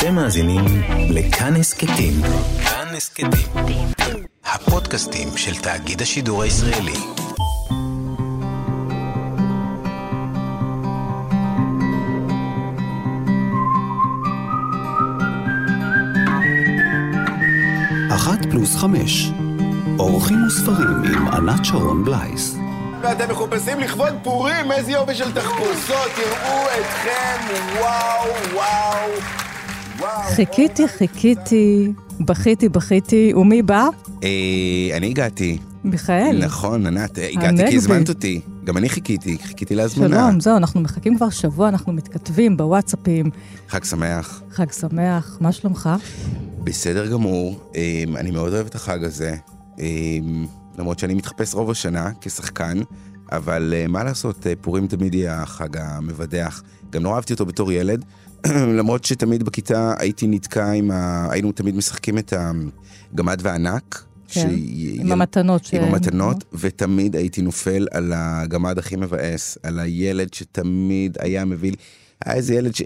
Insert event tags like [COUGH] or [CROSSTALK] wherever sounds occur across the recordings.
אתם מאזינים לכאן הסכתים. כאן הסכתים. הפודקאסטים של תאגיד השידור הישראלי. אחת פלוס חמש. אורחים וספרים עם ענת שרון בלייס. ואתם מחופשים לכבוד פורים, איזה יופי של תחפושות, תראו אתכם, וואו, וואו, וואו. חיכיתי, חיכיתי, בכיתי, בכיתי, ומי בא? אה, אני הגעתי. מיכאל. נכון, ענת, אה, הגעתי. כי הזמנת אותי. גם אני חיכיתי, חיכיתי להזמנה. שלום, זהו, אנחנו מחכים כבר שבוע, אנחנו מתכתבים בוואטסאפים. חג שמח. חג שמח, מה שלומך? בסדר גמור, אה, אני מאוד אוהב את החג הזה. אה, למרות שאני מתחפש רוב השנה כשחקן, אבל אה, מה לעשות, פורים תמיד יהיה החג המבדח. גם נורא אהבתי אותו בתור ילד, [CLEARS THROAT] למרות שתמיד בכיתה הייתי נתקע עם ה... היינו תמיד משחקים את הגמד והענק. כן, עם המתנות ש- עם המתנות, ותמיד הייתי נופל על הגמד הכי מבאס, על הילד שתמיד היה מביא לי... היה איזה ילד ש...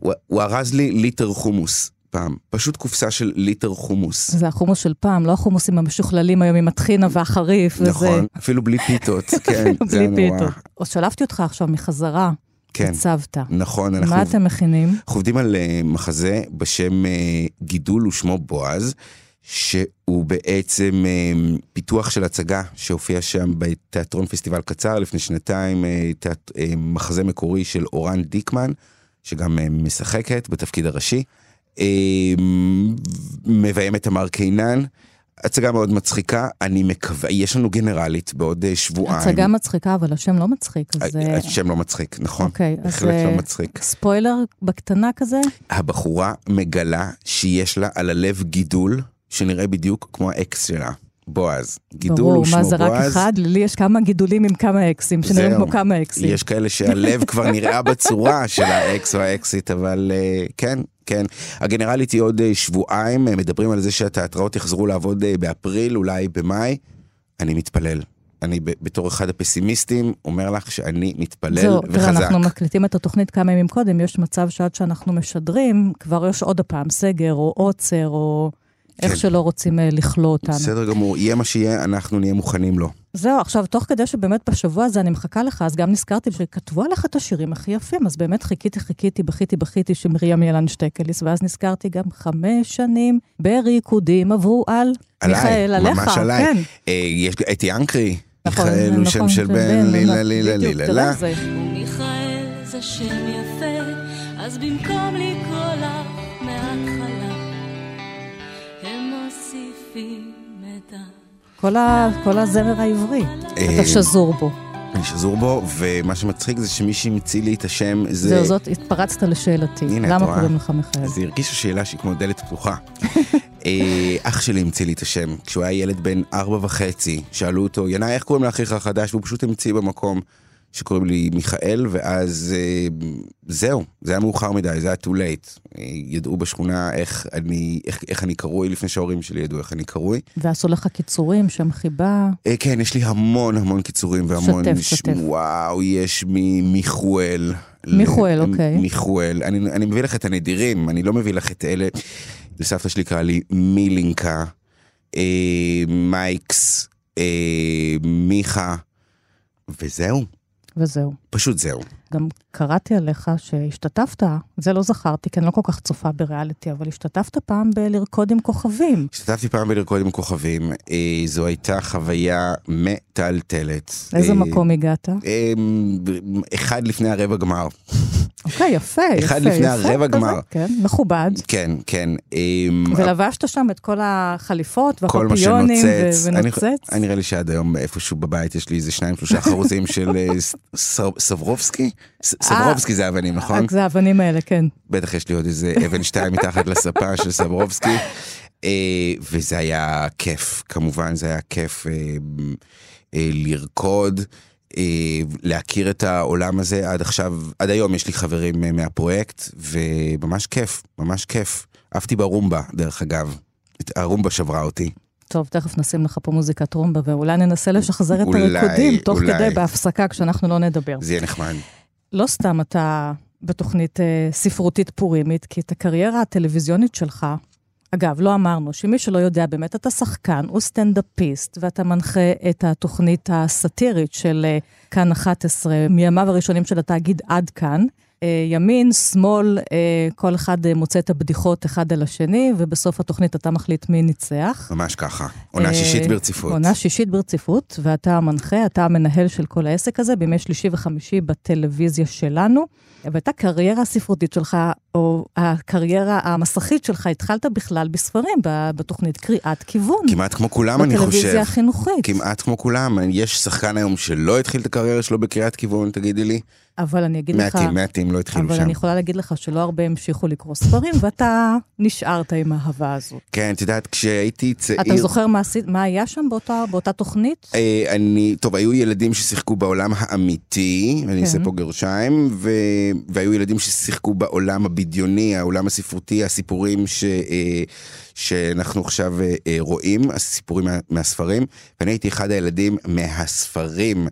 הוא, הוא ארז לי ליטר חומוס פעם, פשוט קופסה של ליטר חומוס. זה החומוס של פעם, לא החומוסים המשוכללים היום עם הטחינה והחריף וזה. נכון, אפילו בלי פיתות, כן, [LAUGHS] בלי נורא. פיתות. שלפתי אותך עכשיו מחזרה, כן, הצבת. נכון, אנחנו מה אתם מכינים? אנחנו עובדים על אה, מחזה בשם אה, גידול ושמו בועז, שהוא בעצם אה, פיתוח של הצגה שהופיע שם בתיאטרון פסטיבל קצר לפני שנתיים, תיאט- מחזה מקורי של אורן דיקמן, שגם משחקת בתפקיד הראשי. אה, מביים את תמר קינן. הצגה מאוד מצחיקה, אני מקווה, יש לנו גנרלית בעוד אה, שבועיים. הצגה מצחיקה, אבל השם לא מצחיק, אז... אה, השם לא מצחיק, נכון. אוקיי, אז... בהחלט אה, לא מצחיק. ספוילר בקטנה כזה? הבחורה מגלה שיש לה על הלב גידול שנראה בדיוק כמו האקס שלה, בועז. גידול ברור, הוא שמו מה בועז. זה רק אחד? לי יש כמה גידולים עם כמה אקסים, שנראים זהו. כמו כמה אקסים. יש כאלה שהלב [LAUGHS] כבר נראה בצורה של האקס או האקסית, אבל אה, כן, כן. הגנרלית היא עוד אה, שבועיים, אה, מדברים על זה שהתיאטראות יחזרו לעבוד באפריל, אולי במאי. אני מתפלל. אני בתור אחד הפסימיסטים אומר לך שאני מתפלל זהו, תראה, וחזק. אנחנו מקליטים את התוכנית כמה ימים קודם, יש מצב שעד שאנחנו משדרים, כבר יש עוד הפעם סגר או עוצר, או איך כן. שלא רוצים אה, לכלוא אותנו. בסדר גמור, יהיה מה שיהיה, אנחנו נהיה מוכנים לו. זהו, עכשיו, תוך כדי שבאמת בשבוע הזה אני מחכה לך, אז גם נזכרתי שכתבו עליך את השירים הכי יפים, אז באמת חיכיתי, חיכיתי, בכיתי, בכיתי, שמרים ילן שטקליס, ואז נזכרתי גם חמש שנים בריקודים עברו על עליי, מיכאל, עליך. ממש עליי. כן, אה, יש אתי אנקרי, נכון, מיכאל הוא שם נכון, של זה בן, לילה לילה בדיוק, לילה תראה, לה. זה- ומיכאל זה שם יפה, אז במקום לקרוא לך כל ה- כל הזמר העברי, אה, אתה שזור בו. אני שזור בו, ומה שמצחיק זה שמישהי המציא לי את השם, זה... זהו, זאת, התפרצת לשאלתי. הנה, למה? קוראים לך מיכאל? זה הרגיש שאלה שהיא כמו דלת פתוחה. [LAUGHS] אה, אח שלי המציא לי את השם, כשהוא היה ילד בן ארבע וחצי, שאלו אותו, ינאי, איך קוראים לאחיך החדש? והוא פשוט המציא במקום שקוראים לי מיכאל, ואז אה, זהו, זה היה מאוחר מדי, זה היה too late. אה, ידעו בשכונה איך אני, איך, איך אני קרוי, לפני שההורים שלי ידעו איך אני קרוי. ועשו לך קיצורים, שם חיבה. אה, כן, יש לי המון המון קיצורים והמון... שתף, ש- שתף. וואו, יש ממיכואל. מיכואל, אוקיי. מיכואל. אני, אני מביא לך את הנדירים, אני לא מביא לך את אלה. סבתא שלי קראה לי מילינקה, אה, מייקס, אה, מיכה, וזהו. וזהו. פשוט זהו. גם קראתי עליך שהשתתפת, זה לא זכרתי, כי אני לא כל כך צופה בריאליטי, אבל השתתפת פעם בלרקוד עם כוכבים. השתתפתי פעם בלרקוד עם כוכבים, אה, זו הייתה חוויה מטלטלת. לאיזה אה, מקום הגעת? אה, אחד לפני הרבע גמר. אוקיי, יפה, יפה. אחד לפני הרבע גמר. כן, מכובד. כן, כן. אמ, ולבשת שם את כל החליפות והפפיונים ונוצץ. אני נראה לי שעד היום איפשהו בבית יש לי איזה שניים שלושה חרוזים של אה, ס- ס- סברובסקי? סברובסקי זה אבנים, נכון? זה האבנים האלה, כן. בטח יש לי עוד איזה אבן שתיים מתחת לספה של סברובסקי. אה, וזה היה כיף, כמובן זה היה כיף אה, אה, לרקוד. אה, להכיר את העולם הזה עד עכשיו, עד היום יש לי חברים אה, מהפרויקט, וממש כיף, ממש כיף. עפתי ברומבה, דרך אגב. הרומבה שברה אותי. טוב, תכף נשים לך פה מוזיקת רומבה, ואולי ננסה לשחזר את אולי, הריקודים, תוך אולי. כדי, בהפסקה, כשאנחנו לא נדבר. זה יהיה נחמד. לא סתם אתה בתוכנית אה, ספרותית פורימית, כי את הקריירה הטלוויזיונית שלך, אגב, לא אמרנו שמי שלא יודע, באמת אתה שחקן, הוא סטנדאפיסט, ואתה מנחה את התוכנית הסאטירית של אה, כאן 11, מימיו הראשונים של התאגיד עד כאן. אה, ימין, שמאל, אה, כל אחד אה, מוצא את הבדיחות אחד על השני, ובסוף התוכנית אתה מחליט מי ניצח. ממש ככה. עונה שישית ברציפות. עונה שישית ברציפות, ואתה המנחה, אתה המנהל של כל העסק הזה, בימי שלישי וחמישי בטלוויזיה שלנו. והייתה קריירה ספרותית שלך, או הקריירה המסכית שלך, התחלת בכלל בספרים, בתוכנית קריאת כיוון. כמעט כמו כולם, אני חושב. בטלוויזיה החינוכית. כמעט כמו כולם. יש שחקן היום שלא התחיל את הקריירה שלו בקריאת כיוון, תגידי לי? אבל אני אגיד לך... מעטים, מעטים לא התחילו אבל שם. אני יכולה להגיד לך שלא הרבה המשיכו לקרוא ספרים, ואתה נשארת עם האהבה הזאת. כן, את יודעת, כשהייתי צעיר... אתה זוכר מה, עשית, מה היה שם באותה, באותה תוכנית? אה, אני, טוב, היו ילדים ששיחקו בעולם האמיתי, כן. אעשה פה גרשיים, ו... והיו ילדים ששיחקו בעולם הבדיוני, העולם הספרותי, הסיפורים ש... שאנחנו עכשיו אה, אה, רואים, הסיפורים מה... מהספרים, ואני הייתי אחד הילדים מהספרים,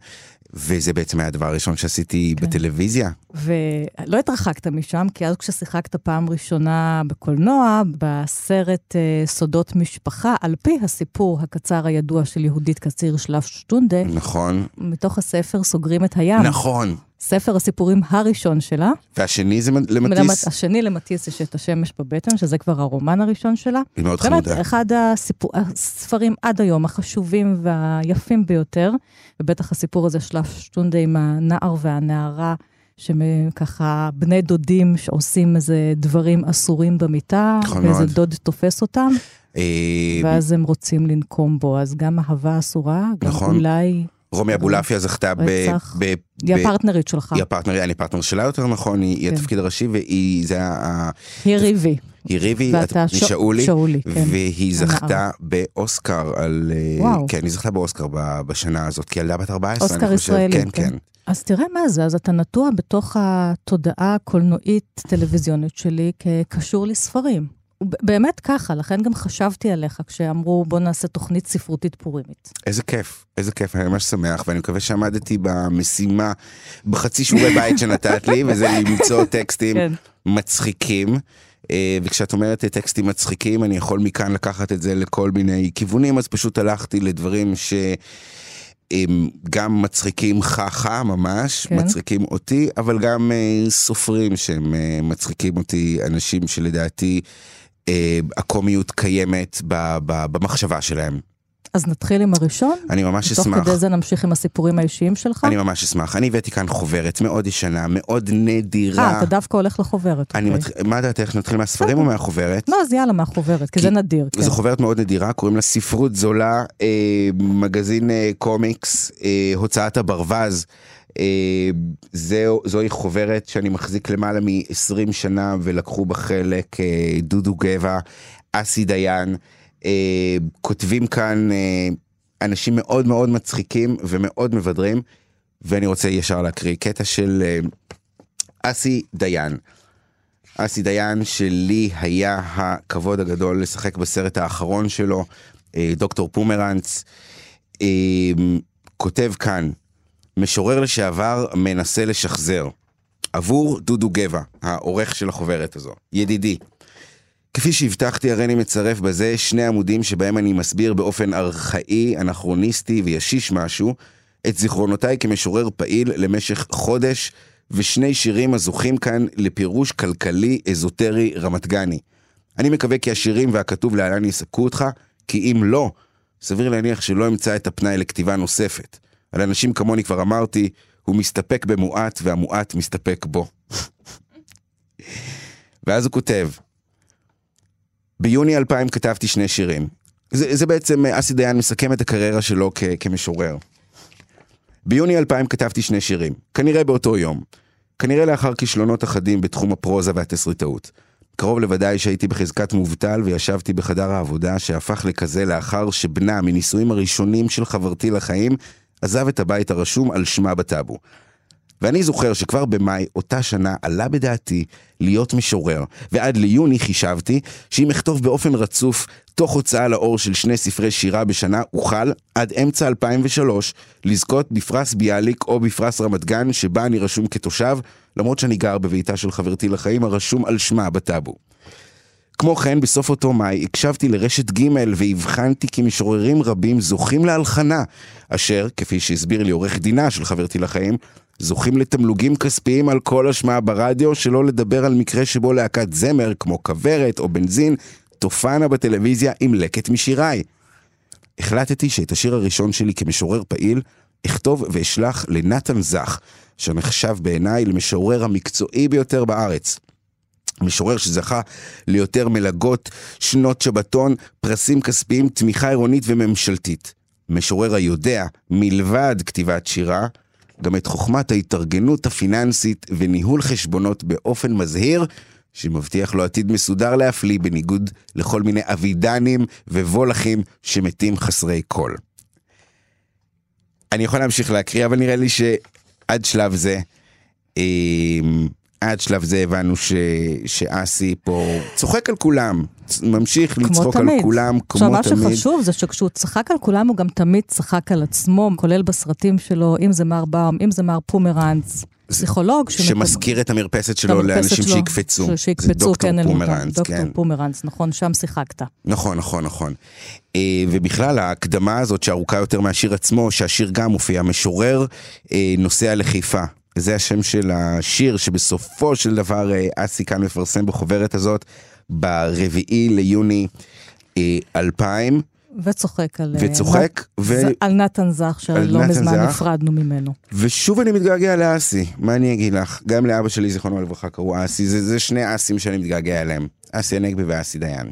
וזה בעצם היה הדבר הראשון שעשיתי כן. בטלוויזיה. ולא התרחקת משם, כי אז כששיחקת פעם ראשונה בקולנוע, בסרט אה, סודות משפחה, על פי הסיפור הקצר הידוע של יהודית קציר שלף שטונדה, נכון, מתוך הספר סוגרים את הים. נכון. ספר הסיפורים הראשון שלה. והשני זה למטיס, למט- השני למטיס יש את השמש בבטן, שזה כבר הרומן הראשון שלה. היא מאוד באמת, חמודה. אחד הסיפור, הספרים עד היום החשובים והיפים ביותר, ובטח הסיפור הזה של שטונדה עם הנער והנערה, שככה בני דודים שעושים איזה דברים אסורים במיטה, נכון ואיזה מאוד. דוד תופס אותם, אה, ואז הם רוצים לנקום בו. אז גם אהבה אסורה, גם נכון. אולי... רומי אבולעפיה זכתה ב... ב- היא הפרטנרית שלך, היא הפרטנר, אני פרטנר שלה יותר נכון, היא כן. התפקיד הראשי, והיא, זה ה- היא ריבי. היא ריבי, ואתה את- ש- משאולי, שאולי, כן. והיא. זכתה באוסקר על... אה, וואו. כן, היא זכתה באוסקר ב- בשנה הזאת, כילדה בת 14, אני חושב. ישראלי, כן, כן. כן. אז תראה מה זה, אז אתה נטוע בתוך התודעה הקולנועית-טלוויזיונית שלי כקשור לספרים. באמת ככה, לכן גם חשבתי עליך כשאמרו בוא נעשה תוכנית ספרותית פורימית. איזה כיף, איזה כיף, אני ממש שמח, ואני מקווה שעמדתי במשימה, בחצי שיעורי בית שנתת לי, וזה למצוא טקסטים כן. מצחיקים. אה, וכשאת אומרת טקסטים מצחיקים, אני יכול מכאן לקחת את זה לכל מיני כיוונים, אז פשוט הלכתי לדברים ש... הם גם מצחיקים חכה ממש, כן. כן. מצחיקים אותי, אבל גם אה, סופרים שהם אה, מצחיקים אותי, אנשים שלדעתי אה, הקומיות קיימת ב, ב, במחשבה שלהם. אז נתחיל עם הראשון, אני ממש תוך אשמח. כדי זה נמשיך עם הסיפורים האישיים שלך. אני ממש אשמח. אני הבאתי כאן חוברת מאוד ישנה, מאוד נדירה. אה, אתה דווקא הולך לחוברת. אני אוקיי. מתחיל, מה דעתך, נתחיל מהספרים או מהחוברת? לא, אז יאללה, מהחוברת, כי כי זה נדיר. כן. זו חוברת מאוד נדירה, קוראים לה ספרות זולה, אה, מגזין אה, קומיקס, אה, הוצאת הברווז. אה, זהו, זוהי חוברת שאני מחזיק למעלה מ-20 שנה ולקחו בה חלק אה, דודו גבע, אסי דיין, אה, כותבים כאן אה, אנשים מאוד מאוד מצחיקים ומאוד מבדרים, ואני רוצה ישר להקריא קטע של אה, אסי דיין. אסי דיין, שלי היה הכבוד הגדול לשחק בסרט האחרון שלו, אה, דוקטור פומרנץ, אה, כותב כאן, משורר לשעבר מנסה לשחזר. עבור דודו גבע, העורך של החוברת הזו. ידידי, כפי שהבטחתי, הרי אני מצרף בזה שני עמודים שבהם אני מסביר באופן ארכאי, אנכרוניסטי וישיש משהו, את זיכרונותיי כמשורר פעיל למשך חודש, ושני שירים הזוכים כאן לפירוש כלכלי אזוטרי רמת גני. אני מקווה כי השירים והכתוב להלן יספקו אותך, כי אם לא, סביר להניח שלא אמצא את הפנאי לכתיבה נוספת. על אנשים כמוני כבר אמרתי, הוא מסתפק במועט והמועט מסתפק בו. [LAUGHS] ואז הוא כותב, ביוני 2000 כתבתי שני שירים. זה, זה בעצם, אה, אסי דיין מסכם את הקריירה שלו כ, כמשורר. ביוני 2000 כתבתי שני שירים, כנראה באותו יום. כנראה לאחר כישלונות אחדים בתחום הפרוזה והתסריטאות. קרוב לוודאי שהייתי בחזקת מובטל וישבתי בחדר העבודה שהפך לכזה לאחר שבנה מנישואים הראשונים של חברתי לחיים עזב את הבית הרשום על שמה בטאבו. ואני זוכר שכבר במאי אותה שנה עלה בדעתי להיות משורר, ועד ליוני חישבתי שאם אכתוב באופן רצוף תוך הוצאה לאור של שני ספרי שירה בשנה, אוכל עד אמצע 2003 לזכות בפרס ביאליק או בפרס רמת גן שבה אני רשום כתושב, למרות שאני גר בביתה של חברתי לחיים הרשום על שמה בטאבו. כמו כן, בסוף אותו מאי הקשבתי לרשת ג' והבחנתי כי משוררים רבים זוכים להלחנה, אשר, כפי שהסביר לי עורך דינה של חברתי לחיים, זוכים לתמלוגים כספיים על כל השמעה ברדיו, שלא לדבר על מקרה שבו להקת זמר, כמו כוורת או בנזין, תופענה בטלוויזיה עם לקט משיריי. החלטתי שאת השיר הראשון שלי כמשורר פעיל, אכתוב ואשלח לנתן זך, שנחשב בעיניי למשורר המקצועי ביותר בארץ. משורר שזכה ליותר מלגות, שנות שבתון, פרסים כספיים, תמיכה עירונית וממשלתית. משורר היודע, מלבד כתיבת שירה, גם את חוכמת ההתארגנות הפיננסית וניהול חשבונות באופן מזהיר, שמבטיח לו עתיד מסודר להפליא בניגוד לכל מיני אבידנים ווולכים שמתים חסרי כל. אני יכול להמשיך להקריא, אבל נראה לי שעד שלב זה, אה, עד שלב זה הבנו ש, שאסי פה צוחק על כולם, ממשיך לצחוק על כולם, כמו תמיד. עכשיו, מה שחשוב זה שכשהוא צחק על כולם, הוא גם תמיד צחק על עצמו, כולל בסרטים שלו, אם זה מר באום, אם זה מר פומרנץ. פסיכולוג שמזכיר את המרפסת שלו לאנשים שיקפצו. שיקפצו, דוקטור כן, פומרנץ, דוקטור כן. פומרנץ, נכון, שם שיחקת. נכון, נכון, נכון. אה, ובכלל, ההקדמה הזאת שארוכה יותר מהשיר עצמו, שהשיר גם מופיע, משורר אה, נוסע לחיפה. זה השם של השיר שבסופו של דבר אה, אסי כאן מפרסם בחוברת הזאת, ברביעי ליוני 2000. וצוחק על... וצוחק. ו... על נתן זך, שלא מזמן נפרדנו ממנו. ושוב אני מתגעגע לאסי, מה אני אגיד לך? גם לאבא שלי, זיכרונו לברכה, קראו אסי, זה, זה שני אסים שאני מתגעגע אליהם. אסי הנגבי ואסי דיין.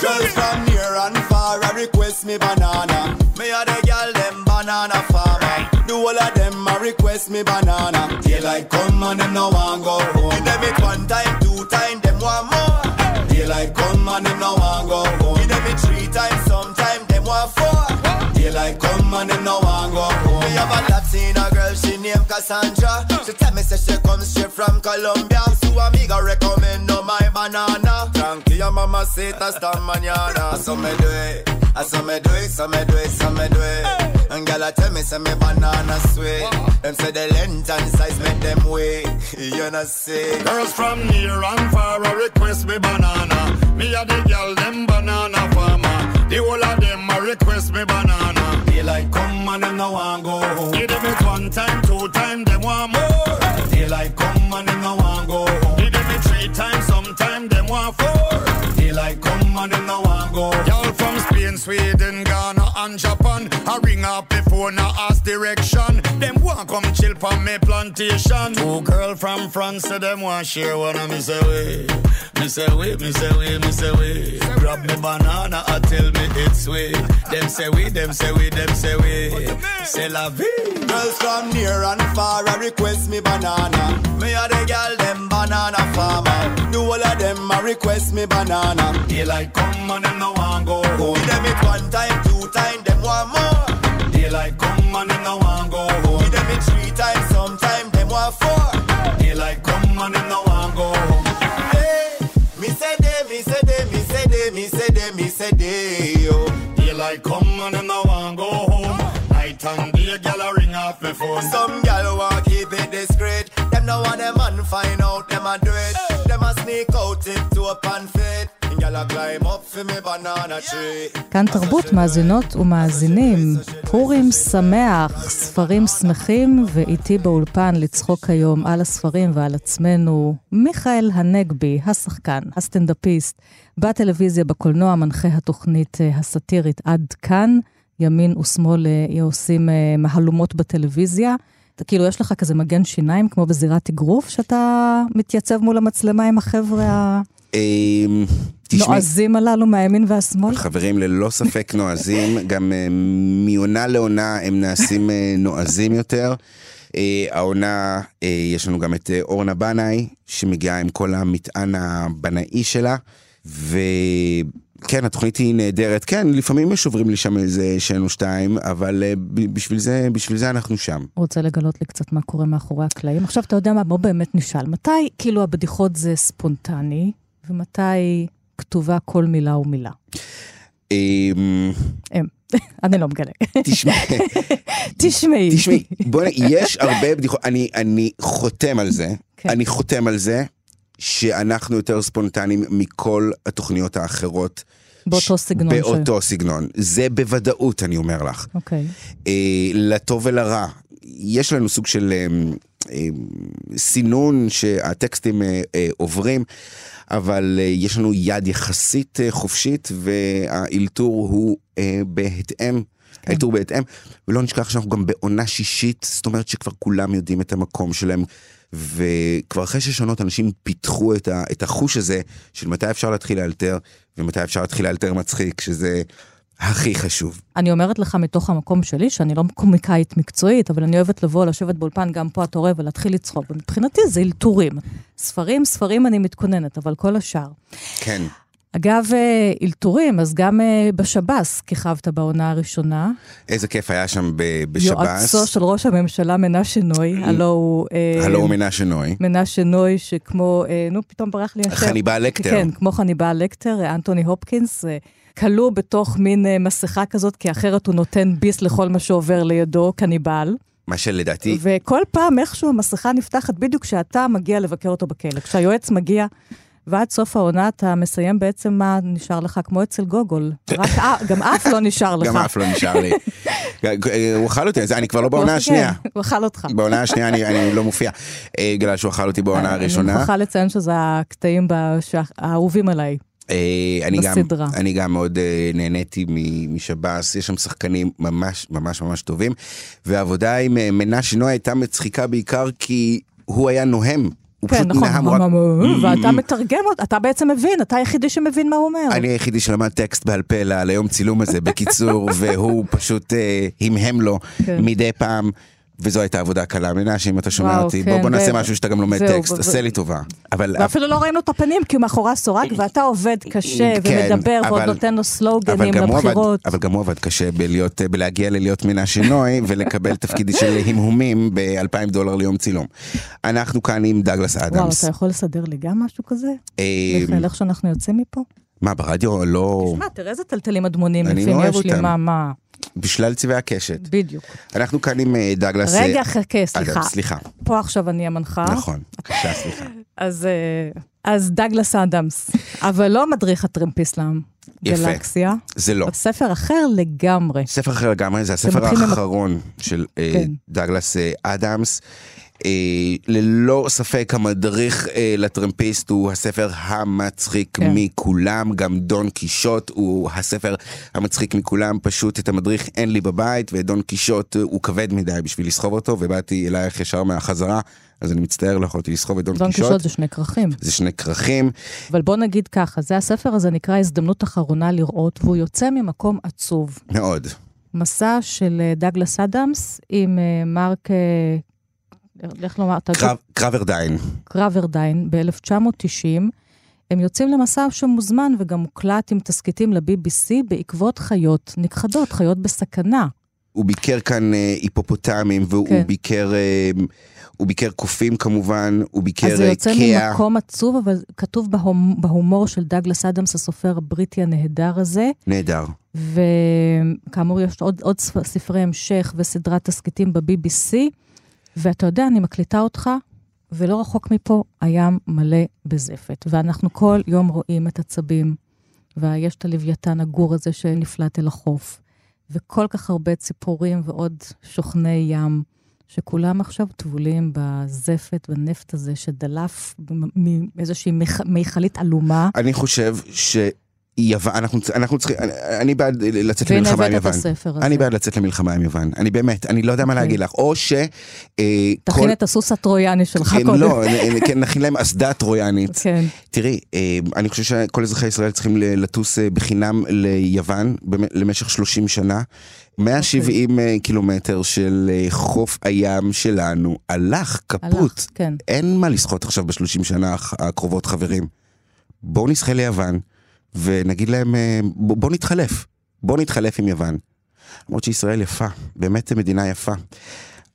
Girls from near and far, I request me banana. Me a the girl them banana farmer. Do all of them a request me banana. Daylight come and them no want go home. Give them it one time, two time, them want more. Daylight come and them no want go home. Give them it three times, sometime them want four. Daylight come and them no want go home. Me have a Latina girl, she named Cassandra. She tell me say she come straight from Colombia. So amiga recommend no my banana. Tranquila mama say hasta mañana. So me do it. Ah, I saw me do it, so me do it, so me do it. And girl, I tell me, say me banana sweet. Them say the length and size make them wait. You know see. Girls from near and far a request me banana. Me a the girl them banana farmer. The whole of them a request me banana. Daylight come and them no want go home. Give them it one time, two time, them want more. Daylight come and them no want go home. Give them it three times, sometime them want four. Daylight come and them no want go. Y'all from Spain, Sweden, Ghana and Japan. I ring up the phone, I ask direction. Them want come chill from me plantation. Two girl from France, so them want share one of me say way. Me say way, me say way, me say way. Grab me banana, I tell me it's sweet. Them say we, them say we, them say we. Say la vie. Girls from near and far, I request me banana. Me a the girl, them banana farmer. Do all of them, I request me banana. Daylight come and them no want go home. Give them it one time, two time, them want more. Daylight come and them no want go home. Give them it three times, sometime them want four. Daylight come and them no want go home. Hey, me say they, me say they, me say they, me say they, me say they, yo. Daylight come and them no want go home. Night and day, gyal a ring off me phone. Some gal want keep it discreet. Them no want them man find out them a do it. Them a sneak out into a pan fit. כאן תרבות מאזינות ומאזינים. פורים שמח, ספרים שמחים, ואיתי באולפן לצחוק היום על הספרים ועל עצמנו, מיכאל הנגבי, השחקן, הסטנדאפיסט, בטלוויזיה, בקולנוע, מנחה התוכנית אה, הסאטירית עד כאן. ימין ושמאל אה, עושים אה, מהלומות בטלוויזיה. כאילו, יש לך כזה מגן שיניים, כמו בזירת אגרוף, שאתה מתייצב מול המצלמה עם החבר'ה ה... תשמעי, נועזים הללו מהימין והשמאל? חברים ללא ספק נועזים, [LAUGHS] גם אה, מעונה לעונה הם נעשים אה, נועזים יותר. אה, העונה, יש לנו גם את אורנה בנאי, שמגיעה עם כל המטען הבנאי שלה, וכן, התוכנית היא נהדרת. כן, לפעמים יש עוברים לי שם איזה שן או שתיים, אבל בשביל זה, בשביל זה אנחנו שם. רוצה לגלות לי קצת מה קורה מאחורי הקלעים. עכשיו, אתה יודע מה, בוא באמת נשאל. מתי, כאילו, הבדיחות זה ספונטני, ומתי כתובה כל מילה ומילה. אמ. [LAUGHS] אני לא מגלה. תשמע, [LAUGHS] תשמעי. תשמעי, בואי, יש הרבה בדיחות, אני, חותם על זה, כן. אני חותם על זה שאנחנו יותר ספונטניים מכל התוכניות האחרות. באותו סגנון באותו סגנון. זה בוודאות, אני אומר לך. אוקיי. אה, לטוב ולרע. יש לנו סוג של אה, סינון שהטקסטים אה, אה, עוברים, אבל אה, יש לנו יד יחסית חופשית והאלתור הוא בהתאם. האלתור בהתאם, ולא נשכח שאנחנו גם בעונה שישית, זאת אומרת שכבר כולם יודעים את המקום שלהם, וכבר אחרי שש עונות אנשים פיתחו את, ה, את החוש הזה של מתי אפשר להתחיל לאלתר, ומתי אפשר להתחיל לאלתר מצחיק, שזה הכי חשוב. אני אומרת לך מתוך המקום שלי, שאני לא קומיקאית מקצועית, אבל אני אוהבת לבוא, לשבת באולפן, גם פה אתה רואה, ולהתחיל לצחוק. ומבחינתי זה אלתורים. ספרים, ספרים אני מתכוננת, אבל כל השאר. כן. אגב, אה, אלתורים, אז גם אה, בשב"ס כיכבת בעונה הראשונה. איזה כיף היה שם ב- בשב"ס. יועצו של ראש הממשלה מנשה נוי, הלו הוא... אה, הלו הוא מנשה נוי. מנשה נוי, שכמו, אה, נו, פתאום ברח לי השם. חניבעל לקטר. כן, כמו חניבעל לקטר, אה, אנטוני הופקינס, אה, כלוא בתוך מין אה, מסכה כזאת, כי אחרת הוא נותן ביס לכל מה שעובר לידו, קניבל. מה שלדעתי, וכל פעם איכשהו המסכה נפתחת בדיוק כשאתה מגיע לבקר אותו בכלא. כשהיועץ מגיע, ועד סוף העונה אתה מסיים בעצם מה נשאר לך, כמו אצל גוגול. [LAUGHS] רק א- גם אף לא נשאר לך. גם אף לא נשאר לי. [LAUGHS] הוא אכל אותי, אני כבר לא בעונה כן, השנייה. הוא אכל אותך. בעונה השנייה אני, אני לא מופיע. אה, בגלל שהוא אכל אותי בעונה אני הראשונה. מוכרחה לציין שזה הקטעים האהובים עליי. אה, אני גם. אני גם מאוד אה, נהניתי משב"ס, יש שם שחקנים ממש ממש ממש טובים. והעבודה עם אה, מנשה נוי הייתה מצחיקה בעיקר כי הוא היה נוהם. הוא כן, פשוט נכון, נהם, הוא רק- ואתה מתרגם אותו, אתה בעצם מבין, אתה היחידי שמבין מה הוא אומר. אני היחידי שלמד טקסט בעל פה ליום צילום הזה, בקיצור, [LAUGHS] והוא פשוט המהם לו כן. מדי פעם. וזו הייתה עבודה קלה, מנשה, אם אתה שומע וואו, אותי, כן, בוא, בוא נעשה ו- משהו שאתה גם לומד זהו, טקסט, ו- עשה לי טובה. אבל ואפילו לא ראינו את הפנים, כי הוא מאחורי הסורג, ואתה עובד קשה, כן, ומדבר, ועוד אבל- נותן לו אבל סלוגנים גם, הוא עבד, לבחירות. אבל גם הוא עבד קשה בלהיות, בלהגיע ללהיות מנשה נוי [LAUGHS] ולקבל תפקיד של המהומים ב-2,000 דולר ליום צילום. אנחנו כאן עם דגלס וואו, אדמס. אתה יכול לסדר לי גם משהו כזה? אה, איך שאנחנו יוצאים מפה? מה, ברדיו לא... תשמע, תראה איזה טלטלים אדמונים אני יפים לא יש לי. מה, מה, בשלל צבעי הקשת. בדיוק. אנחנו כאן עם אה, דגלס אה, רגע, חכה, סליחה. אדמס, סליחה. פה עכשיו אני המנחה. נכון, בבקשה, סליחה. [LAUGHS] אז, אה, אז דגלס אדמס, אבל לא מדריך הטרמפיסט יפה. לגלקסיה. זה לא. ספר אחר לגמרי. ספר אחר לגמרי, זה הספר עם- האחרון של אה, כן. דגלס אה, אדמס. אה, ללא ספק המדריך אה, לטרמפיסט הוא הספר המצחיק כן. מכולם, גם דון קישוט הוא הספר המצחיק מכולם, פשוט את המדריך אין לי בבית, ודון קישוט אה, הוא כבד מדי בשביל לסחוב אותו, ובאתי אלייך ישר מהחזרה, אז אני מצטער, לא יכולתי לסחוב את דון, דון קישוט. קישוט זה שני כרכים. זה שני כרכים, אבל בוא נגיד ככה, זה הספר הזה נקרא הזדמנות אחרונה לראות, והוא יוצא ממקום עצוב. מאוד. מסע של דגלס אדמס עם מרק, איך לומר, קרברדיין. קרברדיין ב-1990. הם יוצאים למסע שמוזמן וגם מוקלט עם תסכיתים ל-BBC בעקבות חיות נכחדות, חיות בסכנה. הוא ביקר כאן אה, היפופוטמים, והוא כן. ביקר, אה, הוא ביקר קופים כמובן, הוא ביקר אז זה אה, יוצא קאה. ממקום עצוב, אבל כתוב בהומ, בהומור של דגלס אדמס, הסופר הבריטי הנהדר הזה. נהדר. וכאמור, יש עוד, עוד ספ- ספרי המשך וסדרת תסכיתים ב-BBC, ואתה יודע, אני מקליטה אותך, ולא רחוק מפה הים מלא בזפת. ואנחנו כל יום רואים את הצבים, ויש את הלוויתן הגור הזה שנפלט אל החוף, וכל כך הרבה ציפורים ועוד שוכני ים, שכולם עכשיו טבולים בזפת, בנפט הזה שדלף מאיזושהי מיכ- מיכלית עלומה. אני חושב ש... יוון, אנחנו, אנחנו צריכים, אני, בעד לצאת למלחמה עם יוון. אני בעד לצאת למלחמה עם יוון. אני באמת, אני לא יודע מה אוקיי. להגיד לך. או ש... אה, תכין את הסוס הטרויאני שלך כן, קודם. לא, אה, כן, נכין להם אסדה טרויאנית. כן. תראי, אה, אני חושב שכל אזרחי ישראל צריכים לטוס אה, בחינם ליוון למשך 30 שנה. 170 אה, קילומטר של אה, חוף הים שלנו הלך כפות. כן. אין מה לשחות עכשיו בשלושים שנה הח- הקרובות, חברים. בואו נשחה ליוון, ונגיד להם, אה, ב- בואו נתחלף. בואו נתחלף עם יוון. למרות שישראל יפה, באמת מדינה יפה.